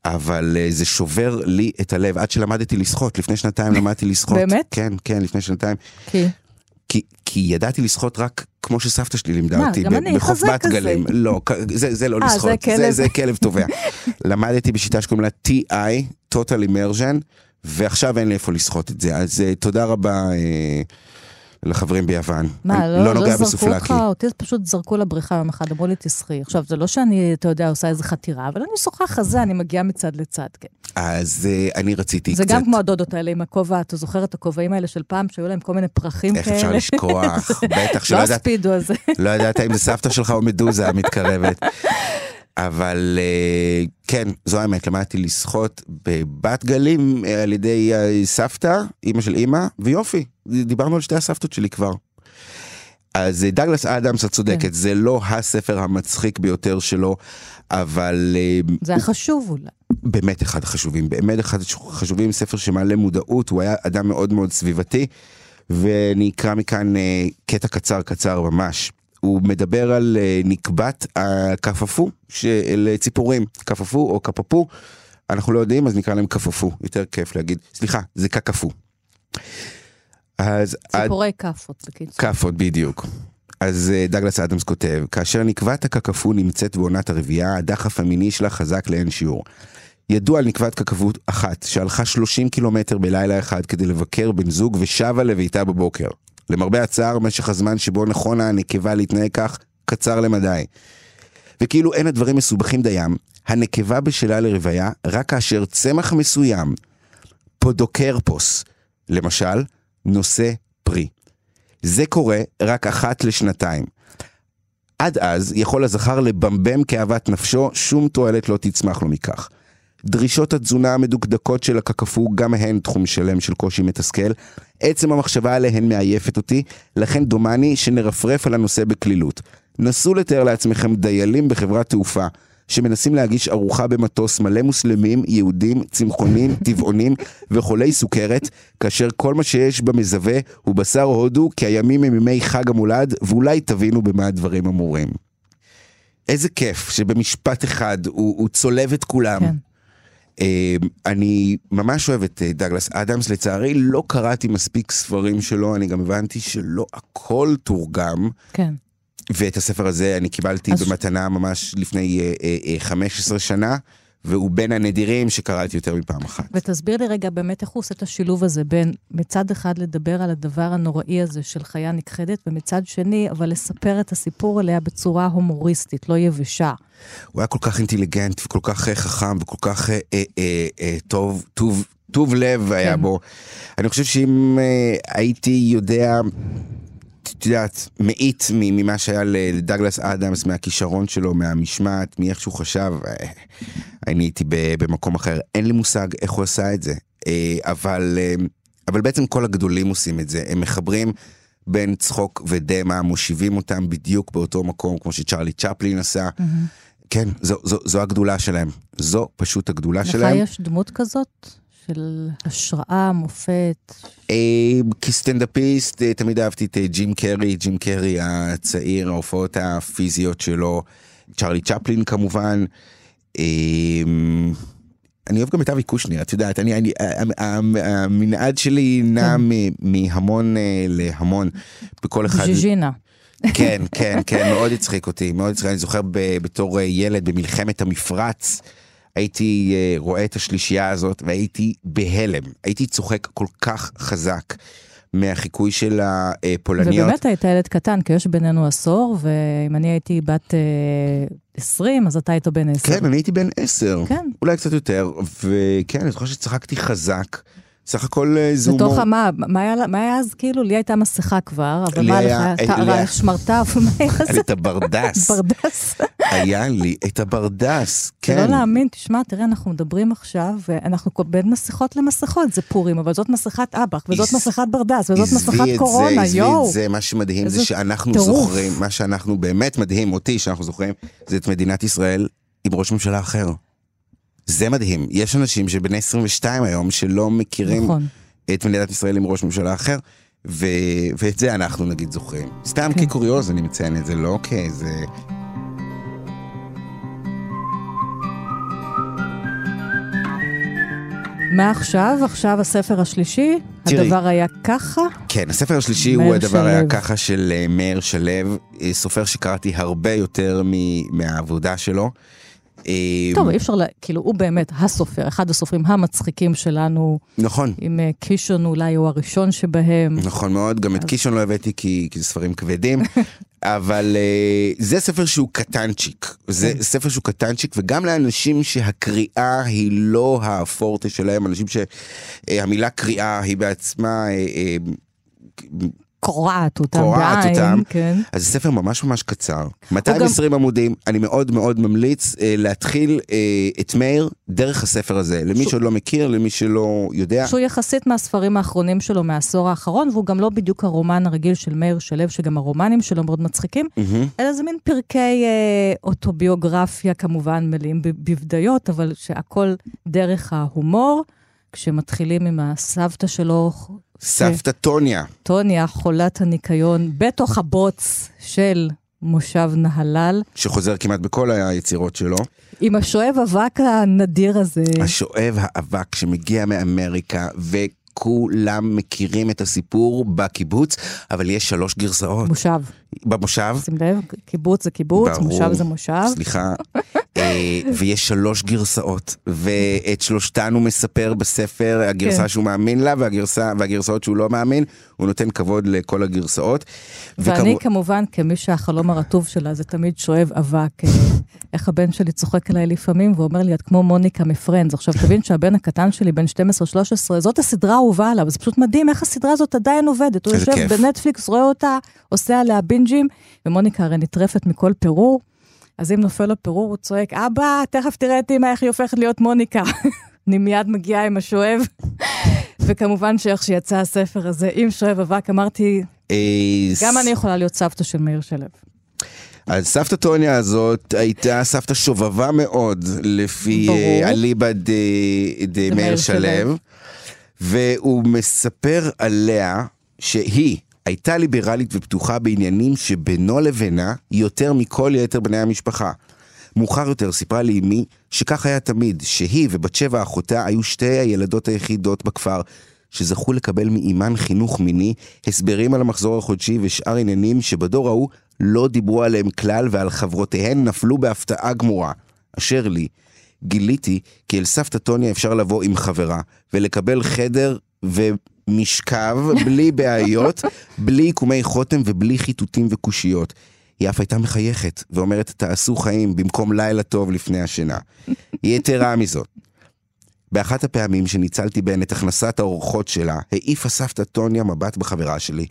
אבל אה, זה שובר לי את הלב, עד שלמדתי לשחות, לפני שנתיים למדתי לשחות. באמת? כן, כן, לפני שנתיים. כי, כי, כי ידעתי לשחות רק כמו שסבתא שלי לימדה מה, אותי, בחוף בת. גלים. לא, זה, זה לא אה, זה לשחות, כלב. זה, זה כלב טובע. [LAUGHS] למדתי בשיטה שקוראים לה TI, Total Immersion, ועכשיו אין לי איפה לשחות את זה, אז תודה רבה uh, לחברים ביוון. מה, אני לא, לא, נוגע זרקו בסופלקי. אותך, אותי פשוט זרקו לבריכה יום אחד, אמרו לי תשחי. עכשיו, זה לא שאני, אתה יודע, עושה איזה חתירה, אבל אני שוחה חזה, אני מגיעה מצד לצד, כן. אז uh, אני רציתי זה קצת... גם כמו הדודות האלה עם הכובע, אתה זוכר את הכובעים האלה של פעם, שהיו להם כל מיני פרחים איך כאלה? אפשר לשכוח? [LAUGHS] בטח שלא לא ידעת, הספידו הזה. לא ידעת אם זה סבתא שלך או מדוזה המתקרבת. אבל אה, כן, זו האמת, למדתי לשחות בבת גלים אה, על ידי אה, סבתא, אימא של אימא, ויופי, דיברנו על שתי הסבתות שלי כבר. אז דגלס אדמס, את צודקת, זה לא הספר המצחיק ביותר שלו, אבל זה היה חשוב אולי. באמת אחד החשובים, באמת אחד החשובים, ספר שמעלה מודעות, הוא היה אדם מאוד מאוד סביבתי, ואני אקרא מכאן קטע קצר קצר ממש. הוא מדבר על אה, נקבת הכפפו של ציפורים, כפפו או כפפו, אנחנו לא יודעים אז נקרא להם כפפו, יותר כיף להגיד, סליחה, זה כקפו. אז ציפורי כאפות, בקיצור. כאפות, בדיוק. אז אה, דגלס אדמס כותב, כאשר נקבת הקקפו נמצאת בעונת הרבייה, הדחף המיני שלה חזק לאין שיעור. ידוע על נקבת קקפות אחת, שהלכה 30 קילומטר בלילה אחד כדי לבקר בן זוג ושבה לביתה בבוקר. למרבה הצער, משך הזמן שבו נכונה הנקבה להתנהג כך, קצר למדי. וכאילו אין הדברים מסובכים דיים, הנקבה בשלה לרוויה רק כאשר צמח מסוים, פודוקרפוס, למשל, נושא פרי. זה קורה רק אחת לשנתיים. עד אז יכול הזכר לבמבם כאוות נפשו, שום תועלת לא תצמח לו מכך. דרישות התזונה המדוקדקות של הקקפו גם הן תחום שלם של קושי מתסכל. עצם המחשבה עליהן מעייפת אותי, לכן דומני שנרפרף על הנושא בקלילות. נסו לתאר לעצמכם דיילים בחברת תעופה, שמנסים להגיש ארוחה במטוס מלא מוסלמים, יהודים, צמחונים, [LAUGHS] טבעונים וחולי סוכרת, כאשר כל מה שיש במזווה הוא בשר הודו, כי הימים הם ימי חג המולד, ואולי תבינו במה הדברים אמורים. איזה כיף שבמשפט אחד הוא, הוא צולב את כולם. כן. אה, אני ממש אוהב את אה, דגלס אדמס, לצערי לא קראתי מספיק ספרים שלו, אני גם הבנתי שלא הכל תורגם, כן. ואת הספר הזה אני קיבלתי אז- במתנה ממש לפני אה, אה, אה, 15 שנה, והוא בין הנדירים שקראתי יותר מפעם אחת. ותסביר לי רגע באמת איך הוא עושה את השילוב הזה בין מצד אחד לדבר על הדבר הנוראי הזה של חיה נכחדת, ומצד שני, אבל לספר את הסיפור עליה בצורה הומוריסטית, לא יבשה. הוא היה כל כך אינטליגנט וכל כך אה, חכם וכל כך אה, אה, אה, אה, טוב, טוב, טוב לב היה כן. בו. אני חושב שאם אה, הייתי יודע, את יודעת, מאית ממה שהיה לדגלס אדמס, מהכישרון שלו, מהמשמעת, מאיך שהוא חשב, אה, אני הייתי במקום אחר. אין לי מושג איך הוא עשה את זה. אה, אבל, אה, אבל בעצם כל הגדולים עושים את זה. הם מחברים בין צחוק ודמע, מושיבים אותם בדיוק באותו מקום, כמו שצ'רלי צ'פלין עשה. כן, זו, זו, זו הגדולה שלהם. זו פשוט הגדולה לך שלהם. יש דמות כזאת של השראה, מופת? אה, כסטנדאפיסט, תמיד אהבתי את ג'ים קרי, ג'ים קרי הצעיר, ההופעות הפיזיות שלו, צ'רלי צ'פלין כמובן. אה, אני אוהב גם את אבי קושניר, את יודעת, אני, אני, ה- ה- המנעד שלי נע כן. מהמון אה, להמון, בכל אחד. ז'יז'ינה. כן, כן, כן, מאוד הצחיק אותי, מאוד הצחיק, אני זוכר בתור אה, ילד במלחמת המפרץ, הייתי אה, רואה את השלישייה הזאת והייתי בהלם, הייתי צוחק כל כך חזק מהחיקוי של הפולניות. ובאמת היית ילד קטן, כי יש בינינו עשור, ואם אני הייתי בת אה, 20, אז אתה היית בן 10. כן, אני הייתי בן עשר, כן. אולי קצת יותר, וכן, אני זוכר שצחקתי חזק, סך הכל אה, זה בתוך הומור. המה, מה היה, מה היה אז כאילו? לי הייתה מסכה כבר, אבל מה לך? היה- שמרטף, [LAUGHS] מה היה היה לי זה? את הברדס, ברדס. היה לי את הברדס, זה כן. לא להאמין, תשמע, תראה, אנחנו מדברים עכשיו, ואנחנו בין מסכות למסכות, זה פורים, אבל זאת מסכת אב"ח, וזאת מסכת ברדס, וזאת מסכת קורונה, זה, עזבי יואו. את זה, מה שמדהים זה שאנחנו. זוכרים, מה שאנחנו באמת מדהים אותי, שאנחנו זוכרים, זה את מדינת ישראל עם ראש ממשלה אחר. זה מדהים. יש אנשים שבני 22 היום שלא מכירים נכון. את מדינת ישראל עם ראש ממשלה אחר, ו... ואת זה אנחנו נגיד זוכרים. סתם כן. כקוריוז אני מציין את זה, לא כאיזה... מה עכשיו? עכשיו הספר השלישי? תראי. הדבר היה ככה? כן. הספר השלישי הוא הדבר היה שלו. ככה של אה, מאיר שלו, אה, סופר שקראתי הרבה יותר מ- מהעבודה שלו. אה, טוב, אי אפשר, לה- כאילו, הוא באמת הסופר, אחד הסופרים המצחיקים שלנו, נכון, עם אה, קישון אולי הוא הראשון שבהם. נכון מאוד, גם את קישון לא הבאתי כי, כי זה ספרים כבדים, [LAUGHS] אבל uh, זה ספר שהוא קטנצ'יק, זה ספר שהוא קטנצ'יק, וגם לאנשים שהקריאה היא לא הפורטה שלהם, אנשים שהמילה קריאה היא בעצמה... קורעת אותם קורעת בעין, אותם. כן. אז זה ספר ממש ממש קצר, 220 עמודים, אני מאוד מאוד ממליץ אה, להתחיל אה, את מאיר דרך הספר הזה, למי שהוא- שעוד לא מכיר, למי שלא יודע. שהוא יחסית מהספרים האחרונים שלו מהעשור האחרון, והוא גם לא בדיוק הרומן הרגיל של מאיר שלו, שגם הרומנים שלו מאוד מצחיקים, מהמם. אלא זה מין פרקי אה, אוטוביוגרפיה, כמובן מלאים בבדיות, אבל שהכל דרך ההומור, כשמתחילים עם הסבתא שלו, סבתא טוניה. טוניה, חולת הניקיון, בתוך הבוץ של מושב נהלל, שחוזר כמעט בכל היצירות שלו. עם השואב אבק הנדיר הזה. השואב האבק שמגיע מאמריקה, וכולם מכירים את הסיפור בקיבוץ, אבל יש שלוש גרסאות. מושב, במושב. שים לב, קיבוץ זה קיבוץ, ברור. מושב זה מושב. סליחה. אה, ויש שלוש גרסאות, ואת שלושתן הוא מספר בספר, הגרסה כן. שהוא מאמין לה והגרסה, והגרסאות שהוא לא מאמין, הוא נותן כבוד לכל הגרסאות. ואני וכמו- כמובן, כמי שהחלום הרטוב שלה זה תמיד שואב אבק, אה, איך הבן שלי צוחק עליי לפעמים ואומר לי, את כמו מוניקה מפרנדס. עכשיו תבין שהבן הקטן שלי, בן 12-13, זאת הסדרה האהובה עליו, זה פשוט מדהים איך הסדרה הזאת עדיין עובדת. הוא יושב כיף. בנטפליקס, רואה אותה, עושה עליה בינג'ים, ומוניקה הרי נטרפת מכל פירור. אז אם נופל לו פירור, הוא צועק, אבא, תכף תראה את אמא איך היא הופכת להיות מוניקה. [LAUGHS] אני מיד מגיעה עם השואב. [LAUGHS] וכמובן שאיך שיצא הספר הזה עם שואב אבק, אמרתי, גם אני יכולה להיות סבתא של מאיר שלו. אז סבתא טוניה הזאת הייתה סבתא שובבה מאוד, לפי. אה, אליבא ד- דמאיר מאיר שלו. והוא מספר עליה שהיא הייתה ליברלית ופתוחה בעניינים שבינו לבינה יותר מכל יתר בני המשפחה. מאוחר יותר סיפרה לי אמי שכך היה תמיד, שהיא ובת שבע אחותה היו שתי הילדות היחידות בכפר שזכו לקבל מאימן חינוך מיני, הסברים על המחזור החודשי ושאר עניינים שבדור ההוא לא דיברו עליהם כלל ועל חברותיהן נפלו בהפתעה גמורה. אשר לי, גיליתי כי אל סבתא טוניה אפשר לבוא עם חברה ולקבל חדר ומשכב בלי בעיות, בלי עיקומי חותם ובלי חיטוטים וקושיות. היא אף הייתה מחייכת ואומרת תעשו חיים במקום לילה טוב לפני השינה. יתרה מזאת, באחת הפעמים שניצלתי בהן את הכנסת האורחות שלה, העיפה סבתא טוניה מבט בחברה שלי,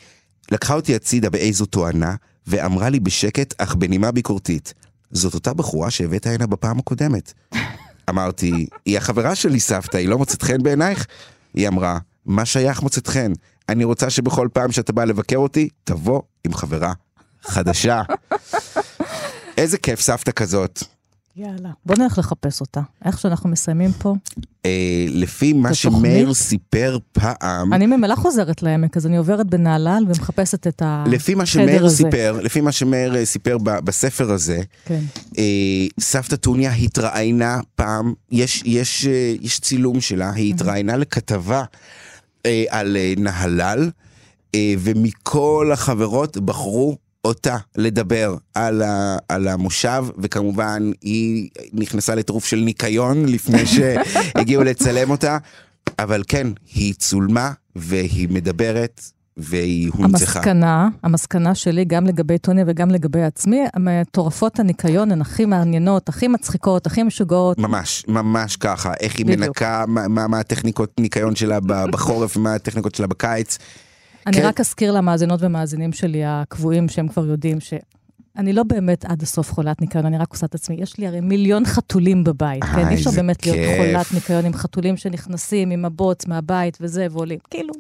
לקחה אותי הצידה באיזו תואנה, ואמרה לי בשקט, אך בנימה ביקורתית, זאת אותה בחורה שהבאת הנה בפעם הקודמת. אמרתי, היא החברה שלי סבתא, היא לא מוצאת חן בעינייך? היא אמרה, מה שייך מוצאת חן? אני רוצה שבכל פעם שאתה בא לבקר אותי, תבוא עם חברה חדשה. [LAUGHS] איזה כיף סבתא כזאת. יאללה. בוא נלך לחפש אותה. איך שאנחנו מסיימים פה. אה, לפי מה? שמאיר סיפר פעם, אני ממילא חוזרת לעמק, אז אני עוברת בנהלל ומחפשת את החדר לפי מה שמאיר הזה. סיפר, לפי מה שמאיר אה, סיפר בספר הזה, כן. אה, סבתא טוניה התראיינה פעם, יש, יש, אה, יש צילום שלה, היא התראיינה לכתבה אה, על אה, נהלל, אה, ומכל החברות בחרו אותה לדבר על, ה, על המושב, וכמובן היא נכנסה לטירוף של ניקיון לפני [LAUGHS] שהגיעו לצלם אותה, אבל כן, היא צולמה והיא מדברת. והיא הונצחה. המסקנה, המסקנה שלי, גם לגבי טוניה וגם לגבי עצמי, מטורפות הניקיון הן הכי מעניינות, הכי מצחיקות, הכי משוגעות. ממש, ממש ככה. איך היא בדיוק. מנקה, מה, מה, מה הטכניקות ניקיון שלה [LAUGHS] בחורף, מה הטכניקות שלה בקיץ. אני כן. רק אזכיר למאזינות ומאזינים שלי הקבועים, שהם כבר יודעים ש... אני לא באמת עד הסוף חולת ניקיון, אני רק עושה את עצמי. יש לי הרי מיליון חתולים בבית, כן? איי, אי אפשר באמת להיות כיף. חולת ניקיון עם חתולים שנכנסים עם הבוץ מהבית וזה, ועולים. כאילו,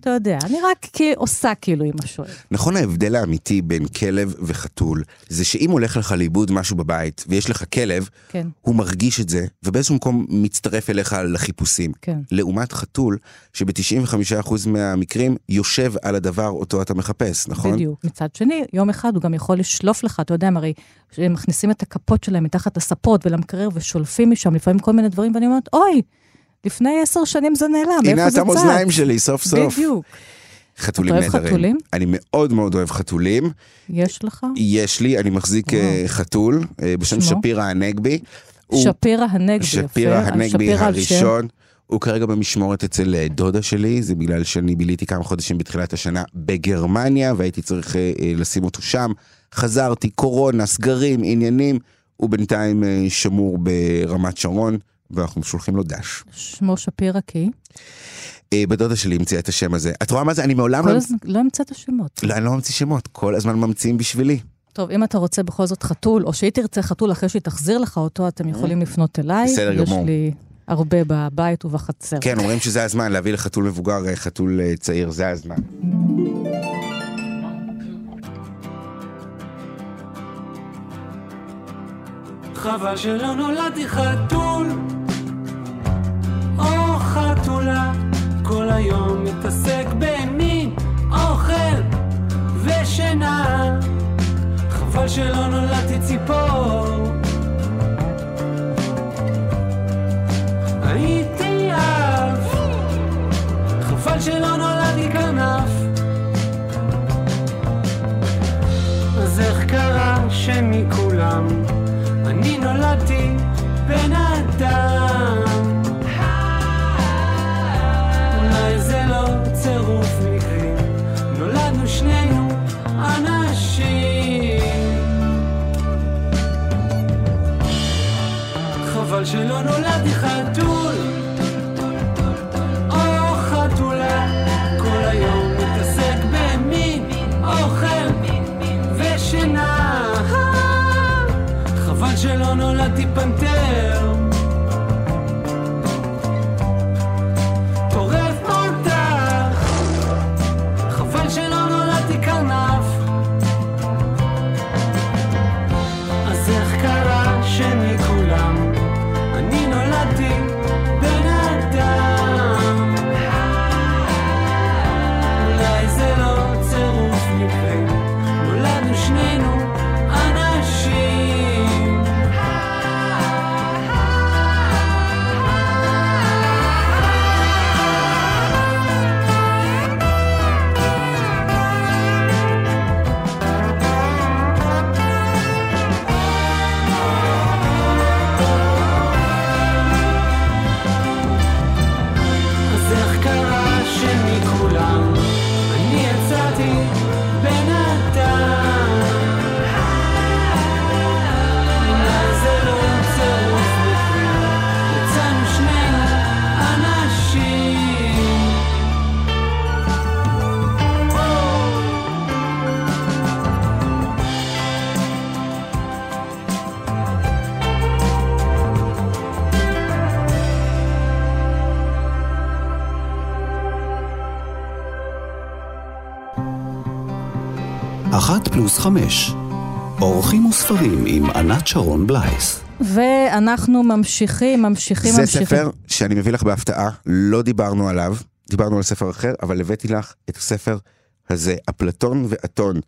אתה יודע, אני רק עושה כאילו עם השואל. נכון ההבדל האמיתי בין כלב וחתול, זה שאם הולך לך לאיבוד משהו בבית, ויש לך כלב, כן, הוא מרגיש את זה, ובאיזשהו מקום מצטרף אליך לחיפושים. כן. לעומת חתול, שב-95% מהמקרים יושב על הדבר אותו אתה מחפש, נכון? בדיוק. מצד שני, יום אחד הוא גם יכול לשלוף לך, אתה יודע, הרי, מכניסים את הכפות שלהם מתחת לספות ולמקרר ושולפים משם לפעמים כל מיני דברים, ואני אומרת, אוי, לפני עשר שנים זה נעלם, הנה איפה זה צץ? מאזניים שלי, סוף סוף. בדיוק. חתולים אתה אוהב נהדרים. חתולים? אני מאוד מאוד אוהב חתולים. יש לך? יש לי, אני מחזיק אה, חתול אה, בשם שמו? שפירא הנגבי. שפירא הנגבי, יפה. שפירא הנגבי הראשון. הוא כרגע במשמורת אצל אה, דודה שלי, זה בגלל שאני ביליתי כמה חודשים בתחילת השנה בגרמניה, והייתי צריך לשים אותו שם. חזרתי, קורונה, סגרים, עניינים. הוא בינתיים שמור ברמת שרון, ואנחנו שולחים לו דש. שמו שפירא כי? אה, בדודה שלי המציאה את השם הזה. את רואה מה זה? אני מעולם לא... הזמן, לא המצאת שמות. לא, אני לא ממציא שמות, כל הזמן ממציאים בשבילי. טוב, אם אתה רוצה בכל זאת חתול, או שהיא תרצה חתול אחרי שהיא תחזיר לך אותו, אתם יכולים לפנות אליי. בסדר גמור. יש לי הרבה בבית ובחצר. כן, אומרים שזה הזמן להביא לחתול מבוגר, אה, חתול אה, צעיר, זה הזמן. חבל שלא נולדתי חתול חתולה כל היום מתעסק במין אוכל ושינה. חבל שלא נולדתי ציפור נולדתי פנתר חמש. אורחים וספרים עם ענת שרון בלייס. ואנחנו ממשיכים, ממשיכים, זה ממשיכים. ספר שאני מביא לך בהפתעה, לא דיברנו עליו, דיברנו על ספר אחר, אבל הבאתי לך את הספר הזה, אפלטון ואתון.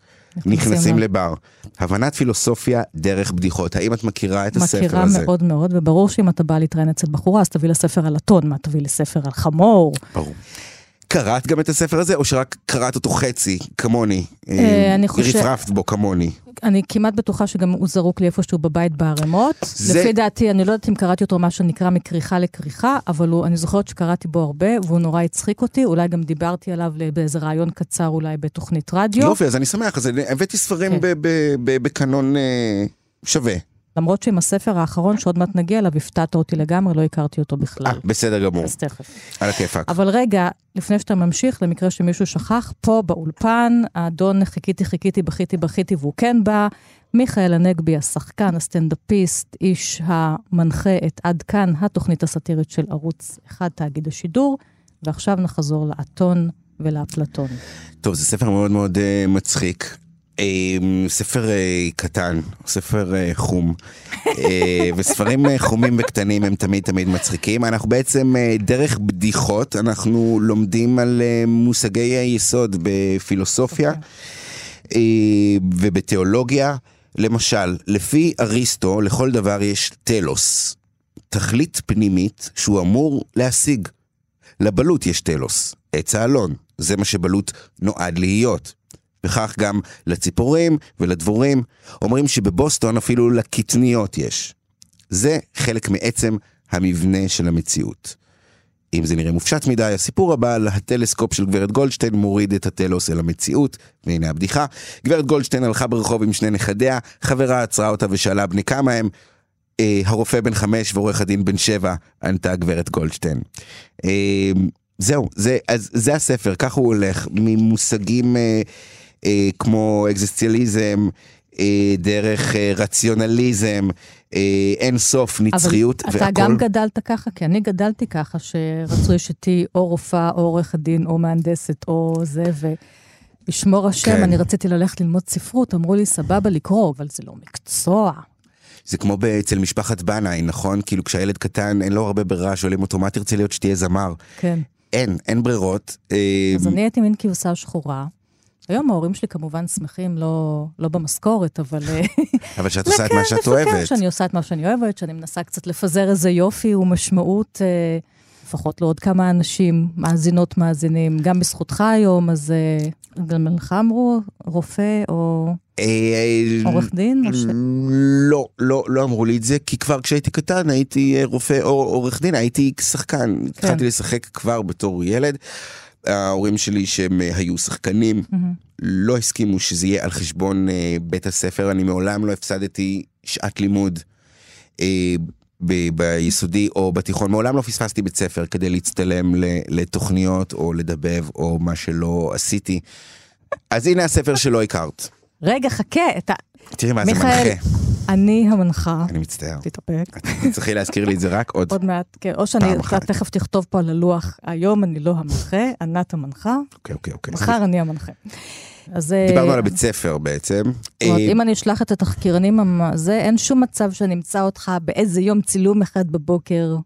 נכנסים מה? לבר. הבנת פילוסופיה דרך בדיחות. האם את מכירה את הספר מכירה הזה? מאוד מאוד, וברור שאם אתה בא להתראיין אצל בחורה, אז תביא לה ספר על אתון, מה תביא לי ספר על חמור? ברור. קראת גם את הספר הזה, או שרק קראת אותו חצי, כמוני? אה, אני חושב- רפרפת בו כמוני. אני כמעט בטוחה שגם הוא זרוק לי איפשהו בבית בערימות. זה- לפי דעתי, אני לא יודעת אם קראתי אותו מה שנקרא מכריכה לכריכה, אבל הוא, אני זוכרת שקראתי בו הרבה, והוא נורא הצחיק אותי, אולי גם דיברתי עליו באיזה ראיון קצר אולי בתוכנית רדיו. יופי, אז אני שמח, אז אני- הבאתי ספרים כן. בקנון אה, שווה. למרות שעם הספר האחרון, שעוד מעט נגיע אליו, הפתעת אותי לגמרי, לא הכרתי אותו בכלל. אה, בסדר גמור, אז תכף. על הכיפאק. אבל רגע, לפני שאתה ממשיך, למקרה שמישהו שכח, פה באולפן, האדון חיכיתי, חיכיתי, בכיתי, בכיתי, והוא כן בא. מיכאל הנגבי, השחקן, הסטנדאפיסט, איש המנחה את עד כאן, התוכנית הסאטירית של ערוץ אחד, תאגיד השידור, ועכשיו נחזור לאתון ולאפלטון. טוב, זה ספר מאוד מאוד uh, מצחיק. Uh, ספר uh, קטן, ספר uh, חום, uh, [LAUGHS] וספרים חומים וקטנים הם תמיד תמיד מצחיקים. אנחנו בעצם, דרך בדיחות, אנחנו לומדים על מושגי היסוד בפילוסופיה uh, ובתיאולוגיה. למשל, לפי אריסטו, לכל דבר יש טלוס, תכלית פנימית שהוא אמור להשיג. לבלוט יש טלוס, עץ האלון, זה מה שבלוט נועד להיות. וכך גם לציפורים ולדבורים. אומרים שבבוסטון אפילו לקטניות יש. זה חלק מעצם המבנה של המציאות. אם זה נראה מופשט מדי, הסיפור הבא על הטלסקופ של גברת גולדשטיין מוריד את הטלוס אל המציאות, והנה הבדיחה. גברת גולדשטיין הלכה ברחוב עם שני נכדיה, חברה עצרה אותה ושאלה בני כמה הם. אה, הרופא בן חמש ועורך הדין בן שבע, ענתה גברת גולדשטיין. אה, זהו, זה, אז, זה הספר, ככה הוא הולך, ממושגים אה, אה, כמו אקזיסטציאליזם, אה, דרך אה, רציונליזם, אה, אין סוף, נצחיות, אבל אתה גם גדלת ככה? כי אני גדלתי ככה, שרצו אשתי או רופאה, או עורך הדין, או מהנדסת, או זה, וישמור השם, כן. אני רציתי ללכת ללמוד ספרות, אמרו לי, סבבה לקרוא, אבל זה לא מקצוע. זה כמו אצל משפחת בנאי, נכון? כאילו כשהילד קטן אין לו הרבה ברירה, שואלים אותו מה תרצה להיות שתהיה זמר. כן. אין, אין ברירות. אה, אז אני הייתי מין כבשה שחורה. היום ההורים שלי כמובן שמחים, לא, לא במשכורת, אבל... אה, [LAUGHS] אבל שאת עושה את מה שאת אוהבת. שאני עושה את מה שאני אוהבת, שאני מנסה קצת לפזר איזה יופי ומשמעות, אה, לפחות לעוד כמה אנשים, מאזינות, מאזינים, גם בזכותך היום, אז אה, גם לך אמרו, רופא או אה, עורך דין? לא, לא, לא אמרו לי את זה, כי כבר כשהייתי קטן הייתי אה, רופא או עורך דין, הייתי שחקן. כן. התחלתי לשחק כבר בתור ילד. ההורים שלי שהם אה, היו שחקנים, לא הסכימו שזה יהיה על חשבון אה, בית הספר, אני מעולם לא הפסדתי שעת לימוד. אה, ב- ביסודי או בתיכון, מעולם לא פספסתי בית ספר כדי להצטלם לתוכניות או לדבב או מה שלא עשיתי. אז הנה הספר שלא הכרת. רגע, חכה, אתה... תראי מה זה מיכאל, מנחה. אני המנחה. אני מצטער. תתאפק. צריכי להזכיר לי את זה רק עוד. עוד מעט, כן, או שאני. תכף תכתוב פה על הלוח, היום אני לא המנחה, ענת המנחה, אוקיי, אוקיי, אוקיי. מחר אני המנחה. אז... אה, דיברנו על הבית ספר בעצם. זאת אומרת, אה, אם אני אשלח את התחקירנים, המ- זה, אין שום מצב שאני אמצא אותך באיזה יום צילום אחד בבוקר